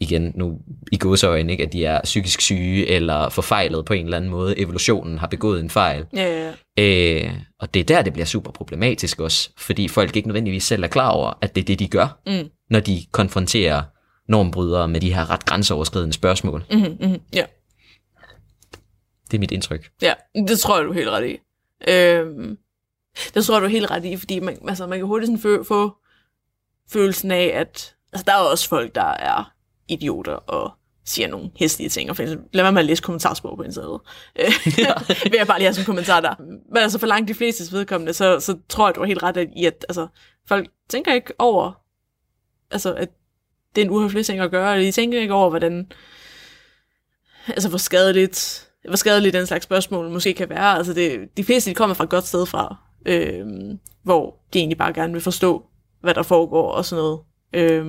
Speaker 2: igen nu i godsøjne, ikke, at de er psykisk syge eller forfejlet på en eller anden måde. Evolutionen har begået en fejl.
Speaker 3: Ja, ja.
Speaker 2: Øh, og det er der, det bliver super problematisk også, fordi folk ikke nødvendigvis selv er klar over, at det er det, de gør,
Speaker 3: Mm.
Speaker 2: når de konfronterer normbrydere med de her ret grænseoverskridende spørgsmål.
Speaker 3: Mm-hmm, mm-hmm. ja.
Speaker 2: Det er mit indtryk.
Speaker 3: Ja, det tror jeg, du er helt ret i. Øhm, det tror jeg, du er helt ret i, fordi man, altså, man kan hurtigt sådan fø- få følelsen af, at altså, der er også folk, der er idioter og siger nogle hæslige ting, og eksempel, lad være med at læse kommentarspor på internettet. Øh, vil jeg bare lige have sådan en kommentar der. Men altså for langt de fleste vedkommende, så, så tror jeg, du er helt ret i, at altså, folk tænker ikke over, altså, at det er en uhøflig ting at gøre, og de tænker ikke over, hvordan, altså hvor skadeligt, hvor skadelig den slags spørgsmål måske kan være. Altså det, de fleste de kommer fra et godt sted fra, øh, hvor de egentlig bare gerne vil forstå, hvad der foregår og sådan noget. Øh,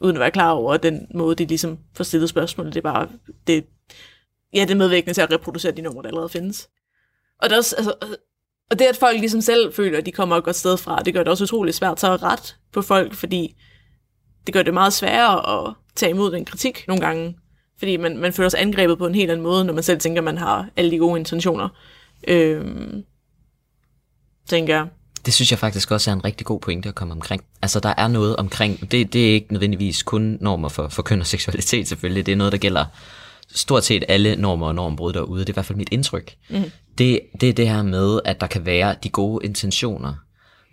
Speaker 3: uden at være klar over den måde, de ligesom får stillet spørgsmål. Det er bare, det, ja, det er medvirkende til at reproducere de numre, der allerede findes. Og det er også, altså, og det, at folk ligesom selv føler, at de kommer et godt sted fra, det gør det også utroligt svært at ret på folk, fordi det gør det meget sværere at tage imod den kritik nogle gange. Fordi man, man føler sig angrebet på en helt anden måde, når man selv tænker, at man har alle de gode intentioner. Øhm, tænker jeg.
Speaker 2: Det synes jeg faktisk også er en rigtig god pointe at komme omkring. Altså, der er noget omkring, det, det er ikke nødvendigvis kun normer for, for køn og seksualitet selvfølgelig, det er noget, der gælder stort set alle normer og normbrud derude. Det er i hvert fald mit indtryk. Mm. Det, det er det her med, at der kan være de gode intentioner,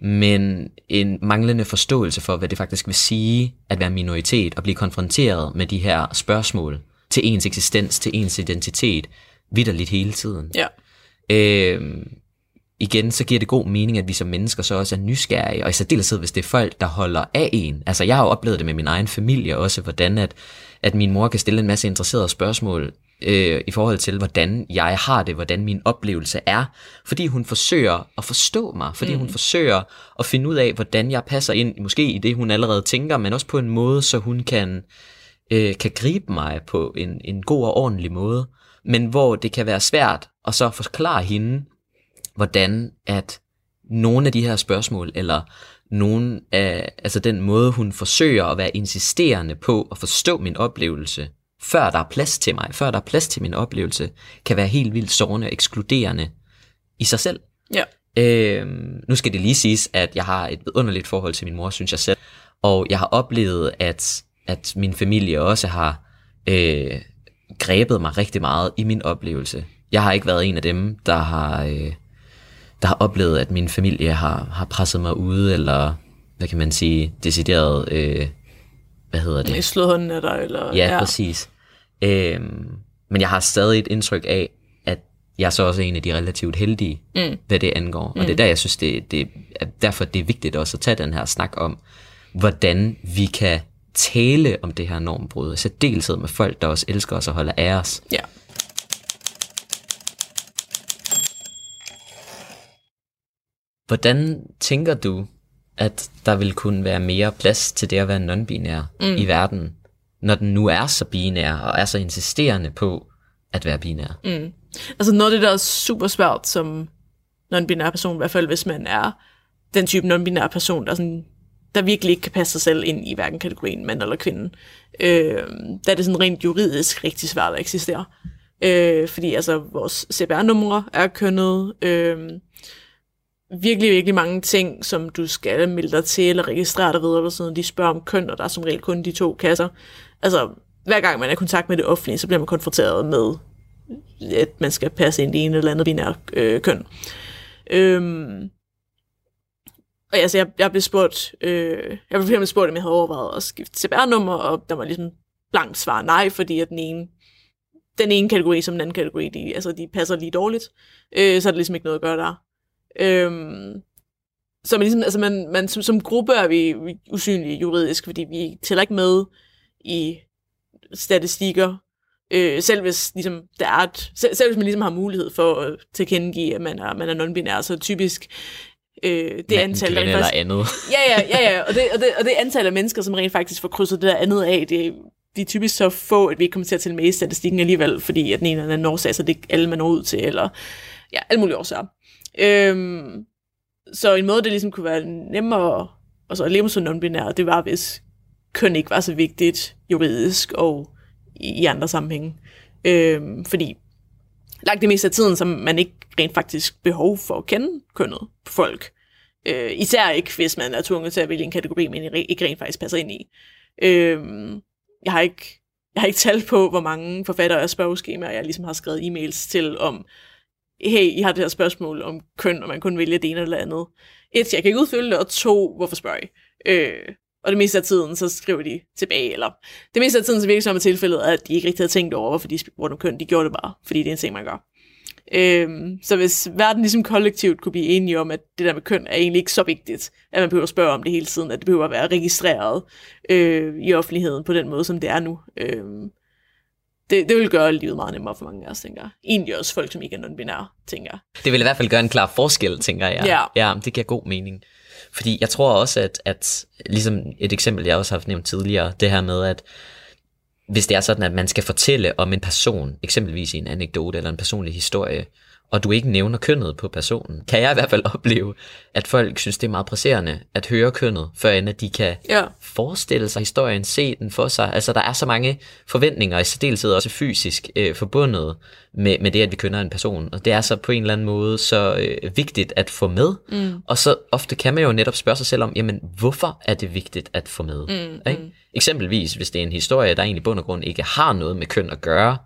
Speaker 2: men en manglende forståelse for, hvad det faktisk vil sige at være minoritet og blive konfronteret med de her spørgsmål til ens eksistens, til ens identitet, vidderligt hele tiden.
Speaker 3: Ja.
Speaker 2: Øh, igen, så giver det god mening, at vi som mennesker så også er nysgerrige, og i særdeleshed, hvis det er folk, der holder af en. Altså, jeg har jo oplevet det med min egen familie også, hvordan at, at min mor kan stille en masse interesserede spørgsmål øh, i forhold til, hvordan jeg har det, hvordan min oplevelse er, fordi hun forsøger at forstå mig, fordi mm. hun forsøger at finde ud af, hvordan jeg passer ind, måske i det, hun allerede tænker, men også på en måde, så hun kan, øh, kan gribe mig på en, en god og ordentlig måde, men hvor det kan være svært at så forklare hende, hvordan at nogle af de her spørgsmål, eller nogen af, altså den måde, hun forsøger at være insisterende på at forstå min oplevelse, før der er plads til mig, før der er plads til min oplevelse, kan være helt vildt sårende og ekskluderende i sig selv.
Speaker 3: Ja.
Speaker 2: Øhm, nu skal det lige siges, at jeg har et underligt forhold til min mor, synes jeg selv. Og jeg har oplevet, at, at min familie også har øh, grebet mig rigtig meget i min oplevelse. Jeg har ikke været en af dem, der har, øh, der har oplevet, at min familie har, har presset mig ude, eller hvad kan man sige, decideret, øh, hvad hedder det?
Speaker 3: Slået hånden af dig, eller...
Speaker 2: Ja, ja. præcis. Øhm, men jeg har stadig et indtryk af, at jeg så også er en af de relativt heldige, mm. hvad det angår. Mm. Og det er der, jeg synes, det, det er derfor det er vigtigt også at tage den her snak om, hvordan vi kan tale om det her normbrud, så deltid med folk, der også elsker os og holder af os.
Speaker 3: Ja.
Speaker 2: Hvordan tænker du, at der vil kunne være mere plads til det at være non-binær mm. i verden, når den nu er så binær og er så insisterende på at være binær?
Speaker 3: Mm. Altså noget af det, der er super svært som non-binær person, i hvert fald hvis man er den type non-binær person, der, sådan, der virkelig ikke kan passe sig selv ind i hverken kategorien mand eller kvinde. Øh, der er det sådan rent juridisk rigtig svært at eksistere. Øh, fordi altså vores CPR-numre er kønnet. Øh, virkelig, virkelig mange ting, som du skal melde dig til eller registrere dig ved, eller sådan De spørger om køn, og der er som regel kun de to kasser. Altså, hver gang man er i kontakt med det offentlige, så bliver man konfronteret med, at man skal passe ind i en eller andet binær øh, køn. Øhm, og altså, jeg, jeg blev spurgt, øh, jeg blev simpelthen spurgt, om jeg havde overvejet at skifte CPR-nummer, og der var ligesom blankt svar nej, fordi at den ene, den ene kategori som den anden kategori, de, altså, de passer lige dårligt. Øh, så er der ligesom ikke noget at gøre der. Øhm, så man ligesom, altså man, man, som, som gruppe er vi, vi usynlige juridisk, fordi vi tæller ikke med i statistikker, øh, selv hvis ligesom, der er et, selv, selv hvis man ligesom har mulighed for at tilkendegive, at man er, man er non-binær, så typisk øh, det
Speaker 2: Men,
Speaker 3: antal...
Speaker 2: Der eller andet.
Speaker 3: Ja, ja, ja, ja. Og, det, og, det, og det antal af mennesker, som rent faktisk får krydset det der andet af, det, de er typisk så få, at vi ikke kommer til at tælle med i statistikken alligevel, fordi at den ene eller anden årsag, så det er alle, man når ud til, eller ja, alle mulige årsager. Øhm, så en måde, det ligesom kunne være nemmere altså at leve som non-binær, det var, hvis køn ikke var så vigtigt juridisk og i, i andre sammenhænge. Øhm, fordi langt det meste af tiden, som man ikke rent faktisk behov for at kende kønnet på folk. Øh, især ikke, hvis man er tvunget til at vælge en kategori, man ikke rent faktisk passer ind i. Øh, jeg har ikke jeg har ikke talt på, hvor mange forfattere af spørgeskemaer, jeg ligesom har skrevet e-mails til om, hey, I har det her spørgsmål om køn, og man kun vælge det ene eller andet. Et, jeg kan ikke udfylde det, og to, hvorfor spørger I? Øh, og det meste af tiden, så skriver de tilbage, eller det meste af tiden, så virker som et tilfælde, at de ikke rigtig havde tænkt over, hvorfor de spurgte om køn. De gjorde det bare, fordi det er en ting, man gør. Øhm, så hvis verden ligesom kollektivt kunne blive enige om, at det der med køn er egentlig ikke så vigtigt, at man behøver at spørge om det hele tiden, at det behøver at være registreret øh, i offentligheden på den måde, som det er nu, øh, det, det vil gøre livet meget nemmere for mange af os, tænker jeg. Egentlig også folk, som ikke er non-binære, tænker jeg.
Speaker 2: Det vil i hvert fald gøre en klar forskel, tænker jeg.
Speaker 3: Ja.
Speaker 2: ja det giver god mening. Fordi jeg tror også, at, at ligesom et eksempel, jeg også har nævnt tidligere, det her med, at hvis det er sådan, at man skal fortælle om en person, eksempelvis i en anekdote eller en personlig historie, og du ikke nævner kønnet på personen, kan jeg i hvert fald opleve, at folk synes, det er meget presserende at høre kønnet, før end at de kan
Speaker 3: Ja.
Speaker 2: forestille sig historien, se den for sig. Altså, der er så mange forventninger, i særdeleshed også fysisk, øh, forbundet med, med det, at vi kender en person. Og det er så på en eller anden måde så øh, vigtigt at få med. Mm. Og så ofte kan man jo netop spørge sig selv om, jamen, hvorfor er det vigtigt at få med? Mm, ikke? Mm. Eksempelvis, hvis det er en historie, der egentlig i bund og grund ikke har noget med køn at gøre,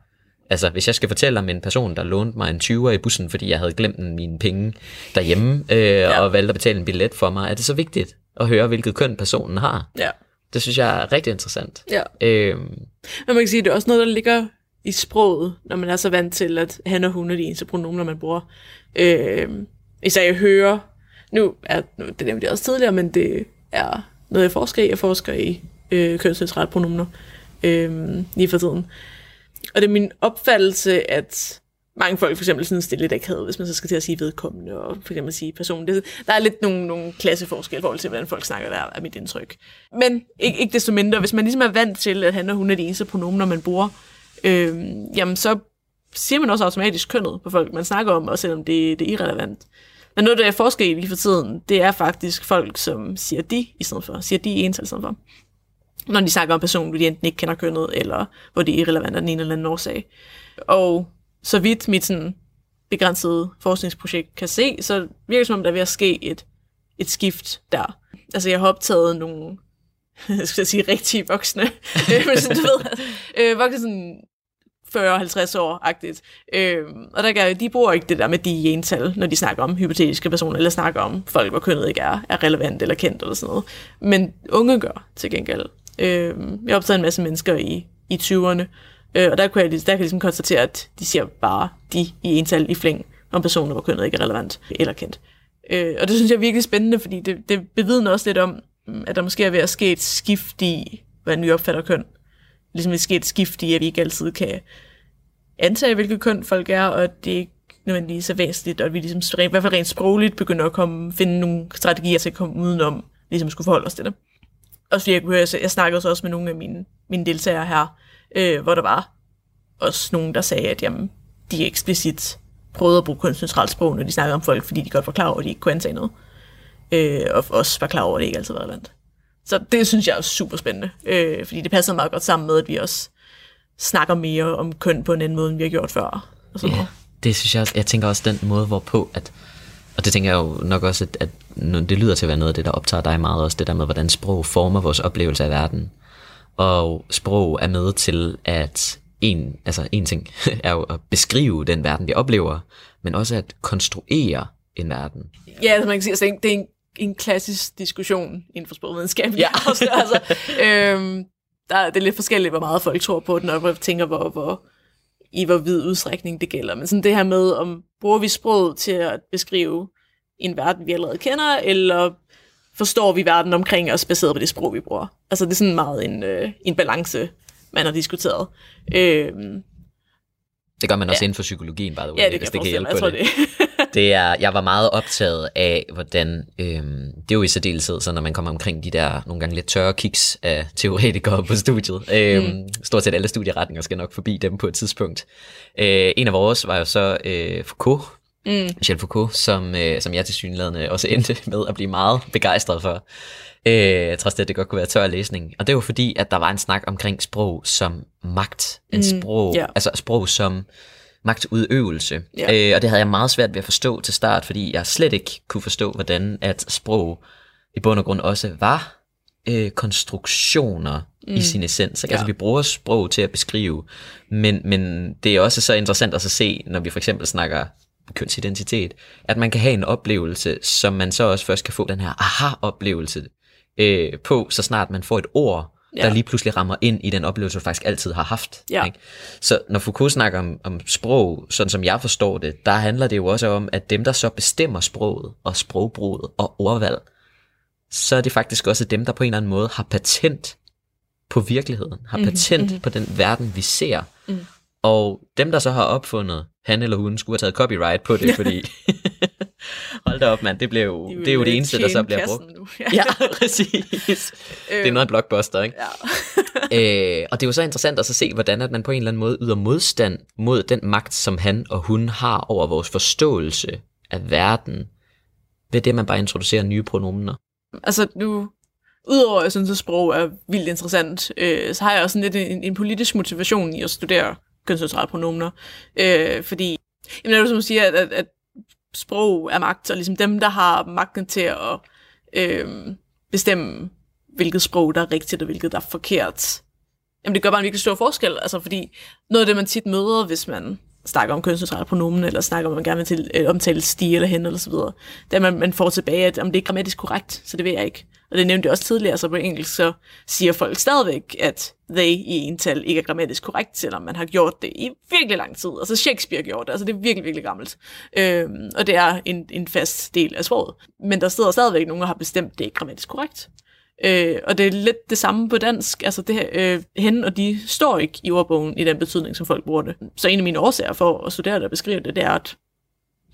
Speaker 2: Altså, hvis jeg skal fortælle om en person, der lånte mig en 20'er i bussen, fordi jeg havde glemt mine penge derhjemme, øh, ja. og valgte at betale en billet for mig, er det så vigtigt at høre, hvilket køn personen har?
Speaker 3: Ja.
Speaker 2: Det synes jeg er rigtig interessant.
Speaker 3: ja.
Speaker 2: Øh,
Speaker 3: Men man kan sige, at det er også noget, der ligger i sproget, når man er så vant til, at han og hun er de eneste pronomener, man bruger. Øh, især jeg hører, nu er nu, det nævnte jeg også tidligere, men det er noget, jeg forsker i. Jeg forsker i øh, kønsneutrale pronomener øh, lige for tiden. Og det er min opfattelse, at mange folk for eksempel synes, det ikke havde, hvis man så skal til at sige vedkommende, og for eksempel sige person. Det, der er lidt nogle, nogle klasseforskelle i forhold til, hvordan folk snakker der, er mit indtryk. Men ikke, ikke desto mindre, hvis man ligesom er vant til, at han og hun er de eneste pronomener, man bruger, øh, jamen så siger man også automatisk kønnet på folk, man snakker om, og selvom det, det er irrelevant. Men noget, der er forsket i lige for tiden, det er faktisk folk, som siger de i stedet for, siger de i i stedet for. Når de snakker om personen, hvor de enten ikke kender kønnet, eller hvor det er irrelevant af den ene eller anden årsag. Og så vidt mit sådan, begrænsede forskningsprojekt kan se, så virker det som om, der er ved at ske et, et skift der. Altså, jeg har optaget nogle, jeg skal sige, rigtig voksne, øh, men sådan, du ved, øh, voksne sådan 40-50 år-agtigt. Øh, og der kan, de bruger ikke det der med de ental, når de snakker om hypotetiske personer, eller snakker om folk, hvor kønnet ikke er, er relevant eller kendt eller sådan noget. Men unge gør til gengæld. Øh, jeg har optaget en masse mennesker i, i 20'erne, øh, og der, kunne jeg, der kan jeg ligesom konstatere, at de siger bare de i ental i flæng om personer, hvor kønnet ikke er relevant eller kendt. Øh, og det synes jeg er virkelig spændende, fordi det, det bevidner også lidt om, mm, at der måske er ved at ske et skift i, hvordan vi opfatter køn. Ligesom et ske et skift i, at vi ikke altid kan antage, hvilket køn folk er, og at det ikke nødvendigvis er væsentligt, og at vi ligesom, i hvert fald rent sprogligt begynder at komme, finde nogle strategier til at komme udenom, ligesom skulle forholde os til det. Også fordi jeg kunne høre, jeg snakkede så også med nogle af mine, mine deltagere her, øh, hvor der var også nogen, der sagde, at jamen, de eksplicit prøvede at bruge kunstneutralt sprog, når de snakkede om folk, fordi de godt var klar over, at de ikke kunne antage noget. Øh, og også var klar over, at det ikke altid var relevant. Så det synes jeg er super spændende, øh, fordi det passer meget godt sammen med, at vi også snakker mere om køn på en anden måde, end vi har gjort før. Og sådan
Speaker 2: Ja,
Speaker 3: noget.
Speaker 2: det synes jeg også. Jeg tænker også den måde, hvorpå, at, og det tænker jeg jo nok også, at, at det lyder til at være noget af det, der optager dig meget også, det der med, hvordan sprog former vores oplevelse af verden. Og sprog er med til at en, altså en ting er jo at beskrive den verden, vi oplever, men også at konstruere en verden.
Speaker 3: Ja, altså man kan sige, altså, det er en- en, klassisk diskussion inden for sprogvidenskab.
Speaker 2: Ja.
Speaker 3: Også, altså, øhm, der, er- det er lidt forskelligt, hvor meget folk tror på den, og tænker, hvor, hvor, i hvor vid udstrækning det gælder. Men sådan det her med, om bruger vi sproget til at beskrive en verden, vi allerede kender, eller forstår vi verden omkring os, baseret på det sprog, vi bruger. Altså det er sådan meget en, øh, en balance, man har diskuteret. Øhm,
Speaker 2: Det gør man også ja. inden for psykologien, by the way,
Speaker 3: ja, det
Speaker 2: hvis
Speaker 3: kan
Speaker 2: det
Speaker 3: jeg
Speaker 2: kan hjælpe på det.
Speaker 3: det
Speaker 2: er, jeg var meget optaget af, hvordan, øhm, det er jo i særdeleshed, så når man kommer omkring de der nogle gange lidt tørre kiks af teoretikere på studiet. Øhm, mm. Stort set alle studieretninger skal nok forbi dem på et tidspunkt. Øh, en af vores var jo så øh, Foucault, mm. Michel Foucault, som, øh, som jeg til synlædende også endte med at blive meget begejstret for. Øh, trods det, at det godt kunne være tør læsning. Og det var fordi, at der var en snak omkring sprog som magt. En mm. sprog,
Speaker 3: ja.
Speaker 2: altså sprog som magtudøvelse.
Speaker 3: Ja.
Speaker 2: Øh, og det havde jeg meget svært ved at forstå til start, fordi jeg slet ikke kunne forstå, hvordan at sprog i bund og grund også var øh, konstruktioner mm. i sin essens. Ikke? Ja. Altså vi bruger sprog til at beskrive, men, men det er også så interessant at så se, når vi for eksempel snakker kønsidentitet, at man kan have en oplevelse, som man så også først kan få den her aha-oplevelse øh, på, så snart man får et ord, ja. der lige pludselig rammer ind i den oplevelse, du faktisk altid har haft.
Speaker 3: Ja.
Speaker 2: Ikke? Så når Foucault snakker om, om sprog, sådan som jeg forstår det, der handler det jo også om, at dem, der så bestemmer sproget og sprogbruget og ordvalg, så er det faktisk også dem, der på en eller anden måde har patent på virkeligheden, har patent mm-hmm. på den verden, vi ser. Mm. Og dem, der så har opfundet han eller hun, skulle have taget copyright på det, fordi hold da op, mand, det, blev,
Speaker 3: De
Speaker 2: det er jo det eneste, der så bliver brugt.
Speaker 3: Nu.
Speaker 2: Ja, præcis. Det er noget af en blockbuster, ikke?
Speaker 3: Ja.
Speaker 2: Øh, og det er jo så interessant at så se, hvordan at man på en eller anden måde yder modstand mod den magt, som han og hun har over vores forståelse af verden, ved det, man bare introducerer nye pronomener.
Speaker 3: altså nu, udover at jeg synes, at sprog er vildt interessant, øh, så har jeg også sådan lidt en, en politisk motivation i at studere kønsneutrale pronomener. Øh, fordi, jamen det er jo som siger, at, at, at sprog er magt, og ligesom dem, der har magten til at øh, bestemme, hvilket sprog, der er rigtigt, og hvilket, der er forkert. Jamen det gør bare en virkelig stor forskel, altså fordi noget af det, man tit møder, hvis man snakker om kønsneutrale pronomen, eller snakker om, at man gerne vil til, øh, omtale stige eller hen, eller så videre, det man, man får tilbage, at om det er grammatisk korrekt, så det ved jeg ikke. Og det nævnte jeg også tidligere, så på engelsk, så siger folk stadigvæk, at they i ental ikke er grammatisk korrekt, selvom man har gjort det i virkelig lang tid. Altså Shakespeare gjorde det, altså det er virkelig, virkelig gammelt. Øhm, og det er en, en fast del af sproget. Men der sidder stadigvæk nogen, der har bestemt, at det er grammatisk korrekt. Øh, og det er lidt det samme på dansk. Altså det her, øh, hen og de står ikke i ordbogen i den betydning, som folk bruger det. Så en af mine årsager for at studere det og beskrive det, det er, at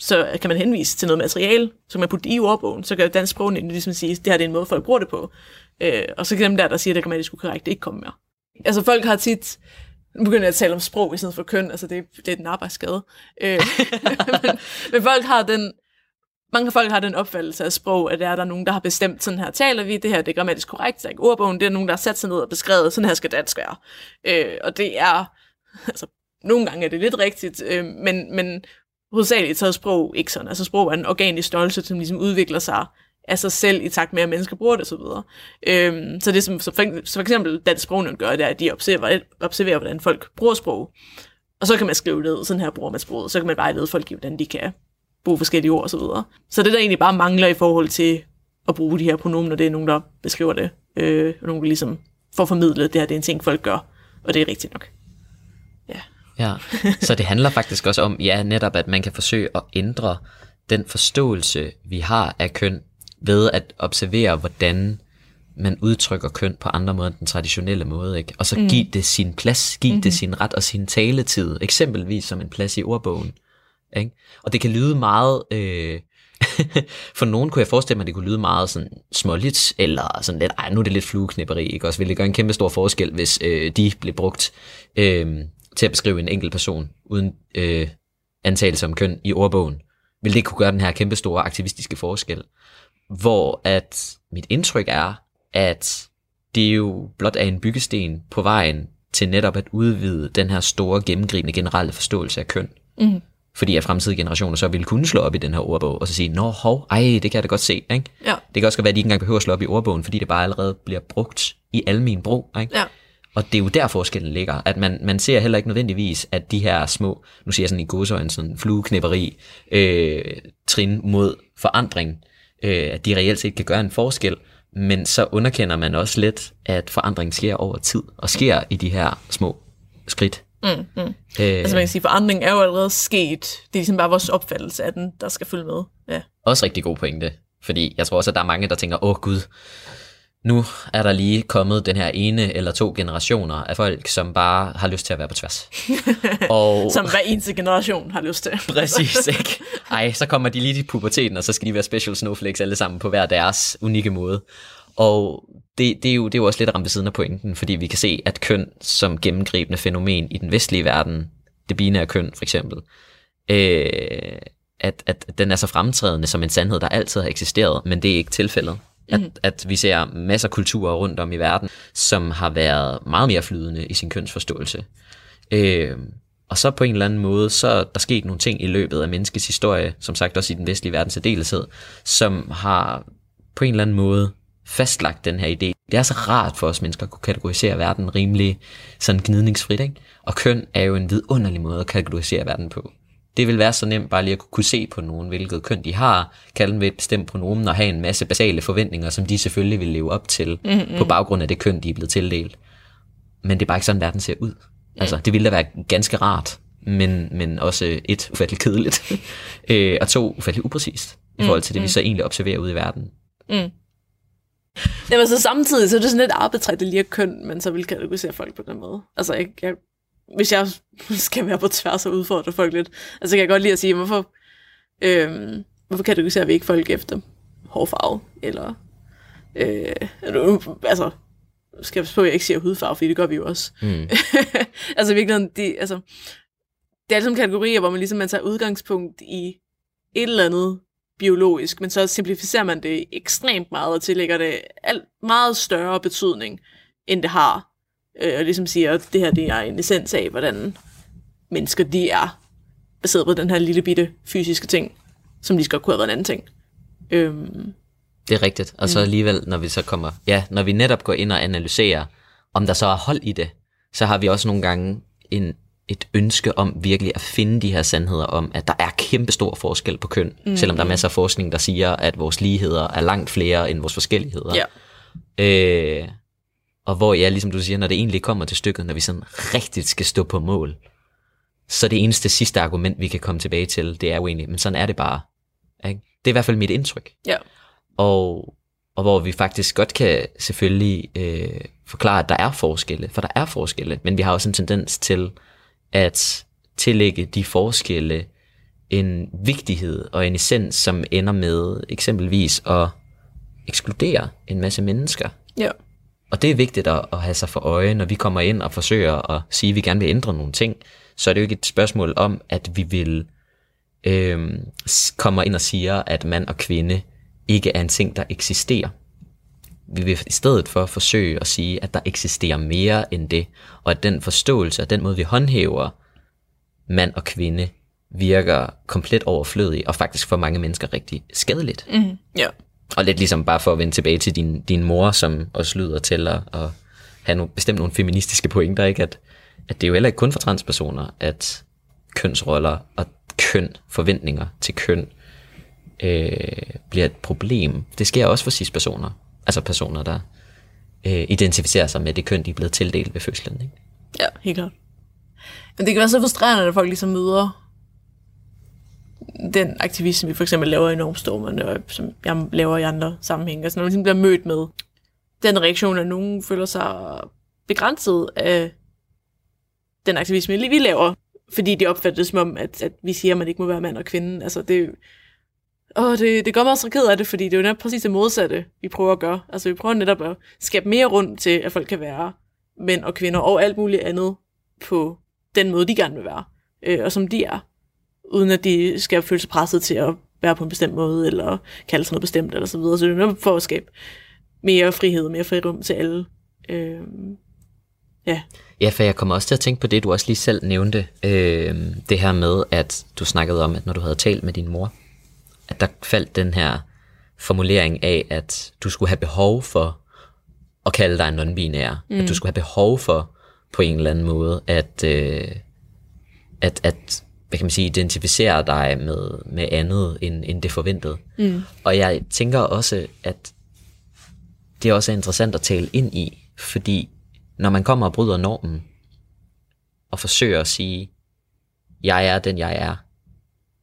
Speaker 3: så kan man henvise til noget materiale, som man putter i ordbogen, så kan dansk sprog ligesom sige, det her det er en måde, folk bruger det på. Øh, og så kan dem der, der siger, at det grammatisk korrekt, ikke komme mere. Altså folk har tit, nu begynder jeg at tale om sprog i stedet for køn, altså det, det er en arbejdsskade. Øh, men, men folk har den, mange folk har den opfattelse af sprog, at der er der nogen, der har bestemt, sådan her taler vi, det her det er grammatisk korrekt, det er ikke ordbogen, det er nogen, der har sat sig ned og beskrevet, sådan her skal dansk være. Øh, og det er, altså nogle gange er det lidt rigtigt, øh, men, men hovedsageligt så er sprog ikke sådan. Altså sprog er en organisk størrelse, som ligesom udvikler sig af sig selv i takt med, at mennesker bruger det osv. Øhm, så det, som så for, så for eksempel Dansk Sprognævn gør, det er, at de observerer, observerer, hvordan folk bruger sprog. Og så kan man skrive ned, sådan her bruger man sproget. Så kan man vejlede folk i, hvordan de kan bruge forskellige ord osv. Så, så det, der egentlig bare mangler i forhold til at bruge de her pronomener, det er nogen, der beskriver det. Øh, og nogen, der ligesom får formidlet, det her det er en ting, folk gør. Og det er rigtigt nok.
Speaker 2: Ja, så det handler faktisk også om, ja, netop at man kan forsøge at ændre den forståelse, vi har af køn, ved at observere, hvordan man udtrykker køn på andre måder end den traditionelle måde, ikke? Og så mm. give det sin plads, give mm-hmm. det sin ret og sin taletid, eksempelvis som en plads i ordbogen. Ikke? Og det kan lyde meget, øh, for nogen kunne jeg forestille mig, at det kunne lyde meget sådan småligt, eller sådan lidt, ej, nu er det lidt flueknipperi, ikke? Også ville det gøre en kæmpe stor forskel, hvis øh, de blev brugt øh, til at beskrive en enkelt person, uden øh, antagelse om køn i ordbogen. Vil det kunne gøre den her kæmpe store aktivistiske forskel? Hvor at mit indtryk er, at det jo blot er en byggesten på vejen til netop at udvide den her store, gennemgribende generelle forståelse af køn.
Speaker 3: Mm.
Speaker 2: Fordi at fremtidige generationer så ville kunne slå op i den her ordbog, og så sige, nå hov, ej, det kan jeg da godt se, ikke?
Speaker 3: Ja.
Speaker 2: Det kan også godt være, at de ikke engang behøver at slå op i ordbogen, fordi det bare allerede bliver brugt i almen brug, ikke?
Speaker 3: Ja.
Speaker 2: Og det er jo der forskellen ligger, at man, man ser heller ikke nødvendigvis, at de her små, nu siger jeg sådan i godsøjne, sådan flueknipperi, øh, trin mod forandring, øh, at de reelt set kan gøre en forskel, men så underkender man også lidt, at forandring sker over tid, og sker i de her små skridt.
Speaker 3: Mm, mm.
Speaker 2: Øh,
Speaker 3: Altså man kan sige, forandring er jo allerede sket. Det er ligesom bare vores opfattelse af den, der skal følge med. Ja.
Speaker 2: Også rigtig god pointe, fordi jeg tror også, at der er mange, der tænker, åh gud, nu er der lige kommet den her ene eller to generationer af folk, som bare har lyst til at være på tværs. og
Speaker 3: Som hver eneste generation har lyst til.
Speaker 2: præcis, ikke? Ej, så kommer de lige til puberteten, og så skal de være special snowflakes alle sammen på hver deres unikke måde. Og det, det, er jo, det er jo også lidt ramt ved siden af pointen, fordi vi kan se, at køn som gennemgribende fænomen i den vestlige verden, det binære køn for eksempel, øh, at, at den er så fremtrædende som en sandhed, der altid har eksisteret, men det er ikke tilfældet. At,
Speaker 3: Mhm.
Speaker 2: at vi ser masser af kulturer rundt om i verden, som har været meget mere flydende i sin kønsforståelse. Øh, og så på en eller anden måde, så er der sket nogle ting i løbet af menneskets historie, som sagt også i den vestlige verdens særdeleshed, som har på en eller anden måde fastlagt den her idé. Det er så rart for os mennesker at kunne kategorisere verden rimelig sådan gnidningsfrit, ikke? Og køn er jo en vidunderlig måde at kategorisere verden på. Det vil være så nemt bare lige at kunne se på nogen, hvilket køn de har, kalde dem ved et bestemt pronomen og have en masse basale forventninger, som de selvfølgelig vil leve op til, mm-hmm. på baggrund af det køn, de er blevet tildelt. Men det er bare ikke sådan, verden ser ud. Altså, det ville da være ganske rart, men, men også et, ufatteligt kedeligt, øh, og to, ufatteligt upræcist, i forhold til det, vi så egentlig observerer ude i verden.
Speaker 3: Jamen så samtidig, så er det sådan lidt arbitrært lige at køn, men så vil kategorisere folk på den måde. Altså, jeg, jeg hvis jeg skal være på tværs og udfordre folk lidt, altså kan jeg godt lide at sige, hvorfor, øhm, hvorfor kategoriserer vi ikke folk efter hårfarve, eller, øh, altså, skal jeg på, at jeg ikke siger hudfarve, fordi det gør vi jo også. Mm. altså virkelig, de, altså, det er sammen kategorier, hvor man ligesom man tager udgangspunkt i et eller andet biologisk, men så simplificerer man det ekstremt meget og tillægger det alt meget større betydning, end det har. Øh, og ligesom siger, at det her det er en essens af, hvordan mennesker de er, baseret på den her lille bitte fysiske ting, som de skal kunne have været en anden ting. Øhm,
Speaker 2: det er rigtigt. Og så alligevel, når vi så kommer, ja, når vi netop går ind og analyserer, om der så er hold i det, så har vi også nogle gange en, et ønske om virkelig at finde de her sandheder om, at der er kæmpe stor forskel på køn, mm. selvom der er masser af forskning, der siger, at vores ligheder er langt flere end vores forskelligheder.
Speaker 3: Ja.
Speaker 2: Øh, og hvor, ja, ligesom du siger, når det egentlig kommer til stykket, når vi sådan rigtigt skal stå på mål, så det eneste sidste argument, vi kan komme tilbage til, det er jo egentlig, men sådan er det bare. Ikke? Det er i hvert fald mit indtryk.
Speaker 3: Ja.
Speaker 2: Og, og hvor vi faktisk godt kan selvfølgelig øh, forklare, at der er forskelle, for der er forskelle, men vi har også en tendens til at tillægge de forskelle en vigtighed og en essens, som ender med eksempelvis at ekskludere en masse mennesker.
Speaker 3: Ja.
Speaker 2: Og det er vigtigt at, at have sig for øje, når vi kommer ind og forsøger at sige, at vi gerne vil ændre nogle ting, så er det jo ikke et spørgsmål om, at vi vil øh, komme ind og siger, at mand og kvinde ikke er en ting, der eksisterer. Vi vil i stedet for forsøge at sige, at der eksisterer mere end det, og at den forståelse, og den måde vi håndhæver mand og kvinde, virker komplet overflødig, og faktisk for mange mennesker rigtig skadeligt.
Speaker 3: Mm, ja.
Speaker 2: Og lidt ligesom bare for at vende tilbage til din, din mor, som også lyder til at, at have nogle, bestemt nogle feministiske pointer, ikke? At, at det er jo heller ikke kun for transpersoner, at kønsroller og køn, forventninger til køn, øh, bliver et problem. Det sker også for cis-personer. Altså personer, der øh, identificerer sig med det køn, de er blevet tildelt ved fødslen. Ikke?
Speaker 3: Ja, helt klart. Men det kan være så frustrerende, at folk ligesom møder den aktivisme, vi for eksempel laver i normstormerne, og som jeg laver i andre sammenhænge. og når man ligesom bliver mødt med den reaktion, at nogen føler sig begrænset af den aktivisme, vi laver, fordi de opfatter det som om, at, at vi siger, at man ikke må være mand og kvinde. Altså det, åh, det, det gør mig også ked af det, fordi det er jo netop præcis det modsatte, vi prøver at gøre. Altså vi prøver netop at skabe mere rum til, at folk kan være mænd og kvinder og alt muligt andet på den måde, de gerne vil være, øh, og som de er, uden at de skal føle sig presset til at være på en bestemt måde, eller kalde sig noget bestemt, eller så videre. Så det er netop for at skabe mere frihed, mere frirum til alle. Øh, ja.
Speaker 2: Ja, for jeg kommer også til at tænke på det, du også lige selv nævnte, øh, det her med, at du snakkede om, at når du havde talt med din mor, at der faldt den her formulering af, at du skulle have behov for at kalde dig en non-binær. Mm. At du skulle have behov for på en eller anden måde at, øh, at, at hvad kan man sige, identificere dig med, med andet end, end det forventede. Mm. Og jeg tænker også, at det også er interessant at tale ind i, fordi når man kommer og bryder normen, og forsøger at sige, jeg er den, jeg er,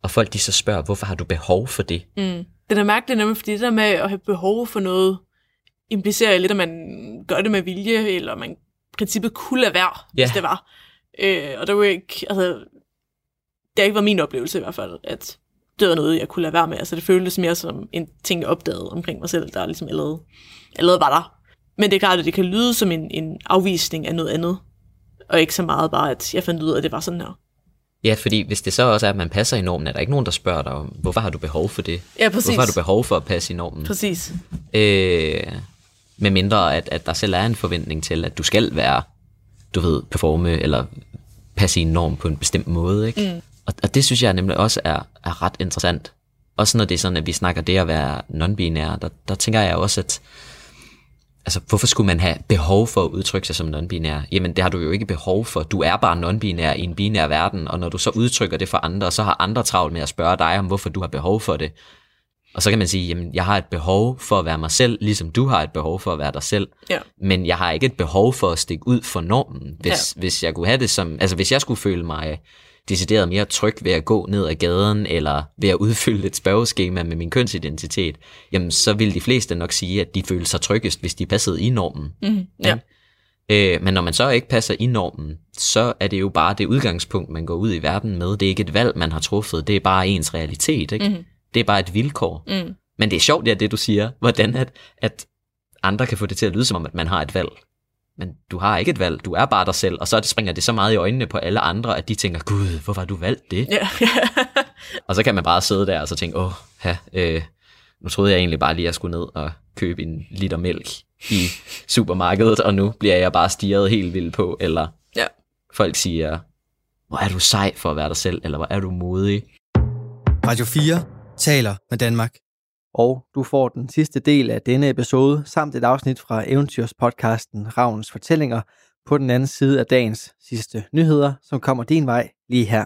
Speaker 2: og folk de så spørger, hvorfor har du behov for det?
Speaker 3: Mm. Det er mærkeligt nemlig, fordi det der med at have behov for noget, implicerer lidt, at man gør det med vilje, eller man i princippet kunne lade være, ja. hvis det var. Øh, og det var ikke, altså, det har ikke været min oplevelse i hvert fald, at det var noget, jeg kunne lade være med. Altså det føltes mere som en ting, jeg opdagede omkring mig selv, der ligesom allerede, allerede var der. Men det er klart, at det kan lyde som en, en afvisning af noget andet, og ikke så meget bare, at jeg fandt ud af, at det var sådan her.
Speaker 2: Ja, fordi hvis det så også er, at man passer i normen, er der ikke nogen, der spørger dig om, hvorfor har du behov for det?
Speaker 3: Ja, præcis.
Speaker 2: Hvorfor har du behov for at passe i normen?
Speaker 3: Præcis.
Speaker 2: Øh, med mindre, at, at der selv er en forventning til, at du skal være, du ved, performe eller passe i en norm på en bestemt måde. Ikke? Mm. Og, og det synes jeg nemlig også er, er ret interessant. Også når det er sådan, at vi snakker det at være non-binær, der, der tænker jeg også, at altså, hvorfor skulle man have behov for at udtrykke sig som non-binær? Jamen, det har du jo ikke behov for. Du er bare non-binær i en binær verden, og når du så udtrykker det for andre, så har andre travlt med at spørge dig om, hvorfor du har behov for det. Og så kan man sige, jamen, jeg har et behov for at være mig selv, ligesom du har et behov for at være dig selv.
Speaker 3: Ja.
Speaker 2: Men jeg har ikke et behov for at stikke ud for normen. Hvis, ja. hvis jeg kunne have det som, altså hvis jeg skulle føle mig decideret mere tryg ved at gå ned ad gaden, eller ved at udfylde et spørgeskema med min kønsidentitet, jamen så vil de fleste nok sige, at de føler sig tryggest, hvis de passede i normen.
Speaker 3: Mm, ja.
Speaker 2: Øh, men når man så ikke passer i normen, så er det jo bare det udgangspunkt, man går ud i verden med. Det er ikke et valg, man har truffet. Det er bare ens realitet. Ikke? Mm. Det er bare et vilkår.
Speaker 3: Mm.
Speaker 2: Men det er sjovt, det er det, du siger. Hvordan at, at andre kan få det til at lyde som om, at man har et valg. Men du har ikke et valg. Du er bare dig selv. Og så springer det så meget i øjnene på alle andre, at de tænker, gud, hvorfor har du valgt det?
Speaker 3: Ja.
Speaker 2: Og så kan man bare sidde der og så tænke, åh, ja, øh, nu troede jeg egentlig bare lige, at jeg skulle ned og købe en liter mælk i supermarkedet, og nu bliver jeg bare stirret helt vildt på, eller
Speaker 3: ja.
Speaker 2: folk siger, hvor er du sej for at være dig selv, eller hvor er du modig.
Speaker 1: Radio 4 taler med Danmark. Og du får den sidste del af denne episode, samt et afsnit fra eventyrspodcasten Ravens Fortællinger, på den anden side af dagens sidste nyheder, som kommer din vej lige her.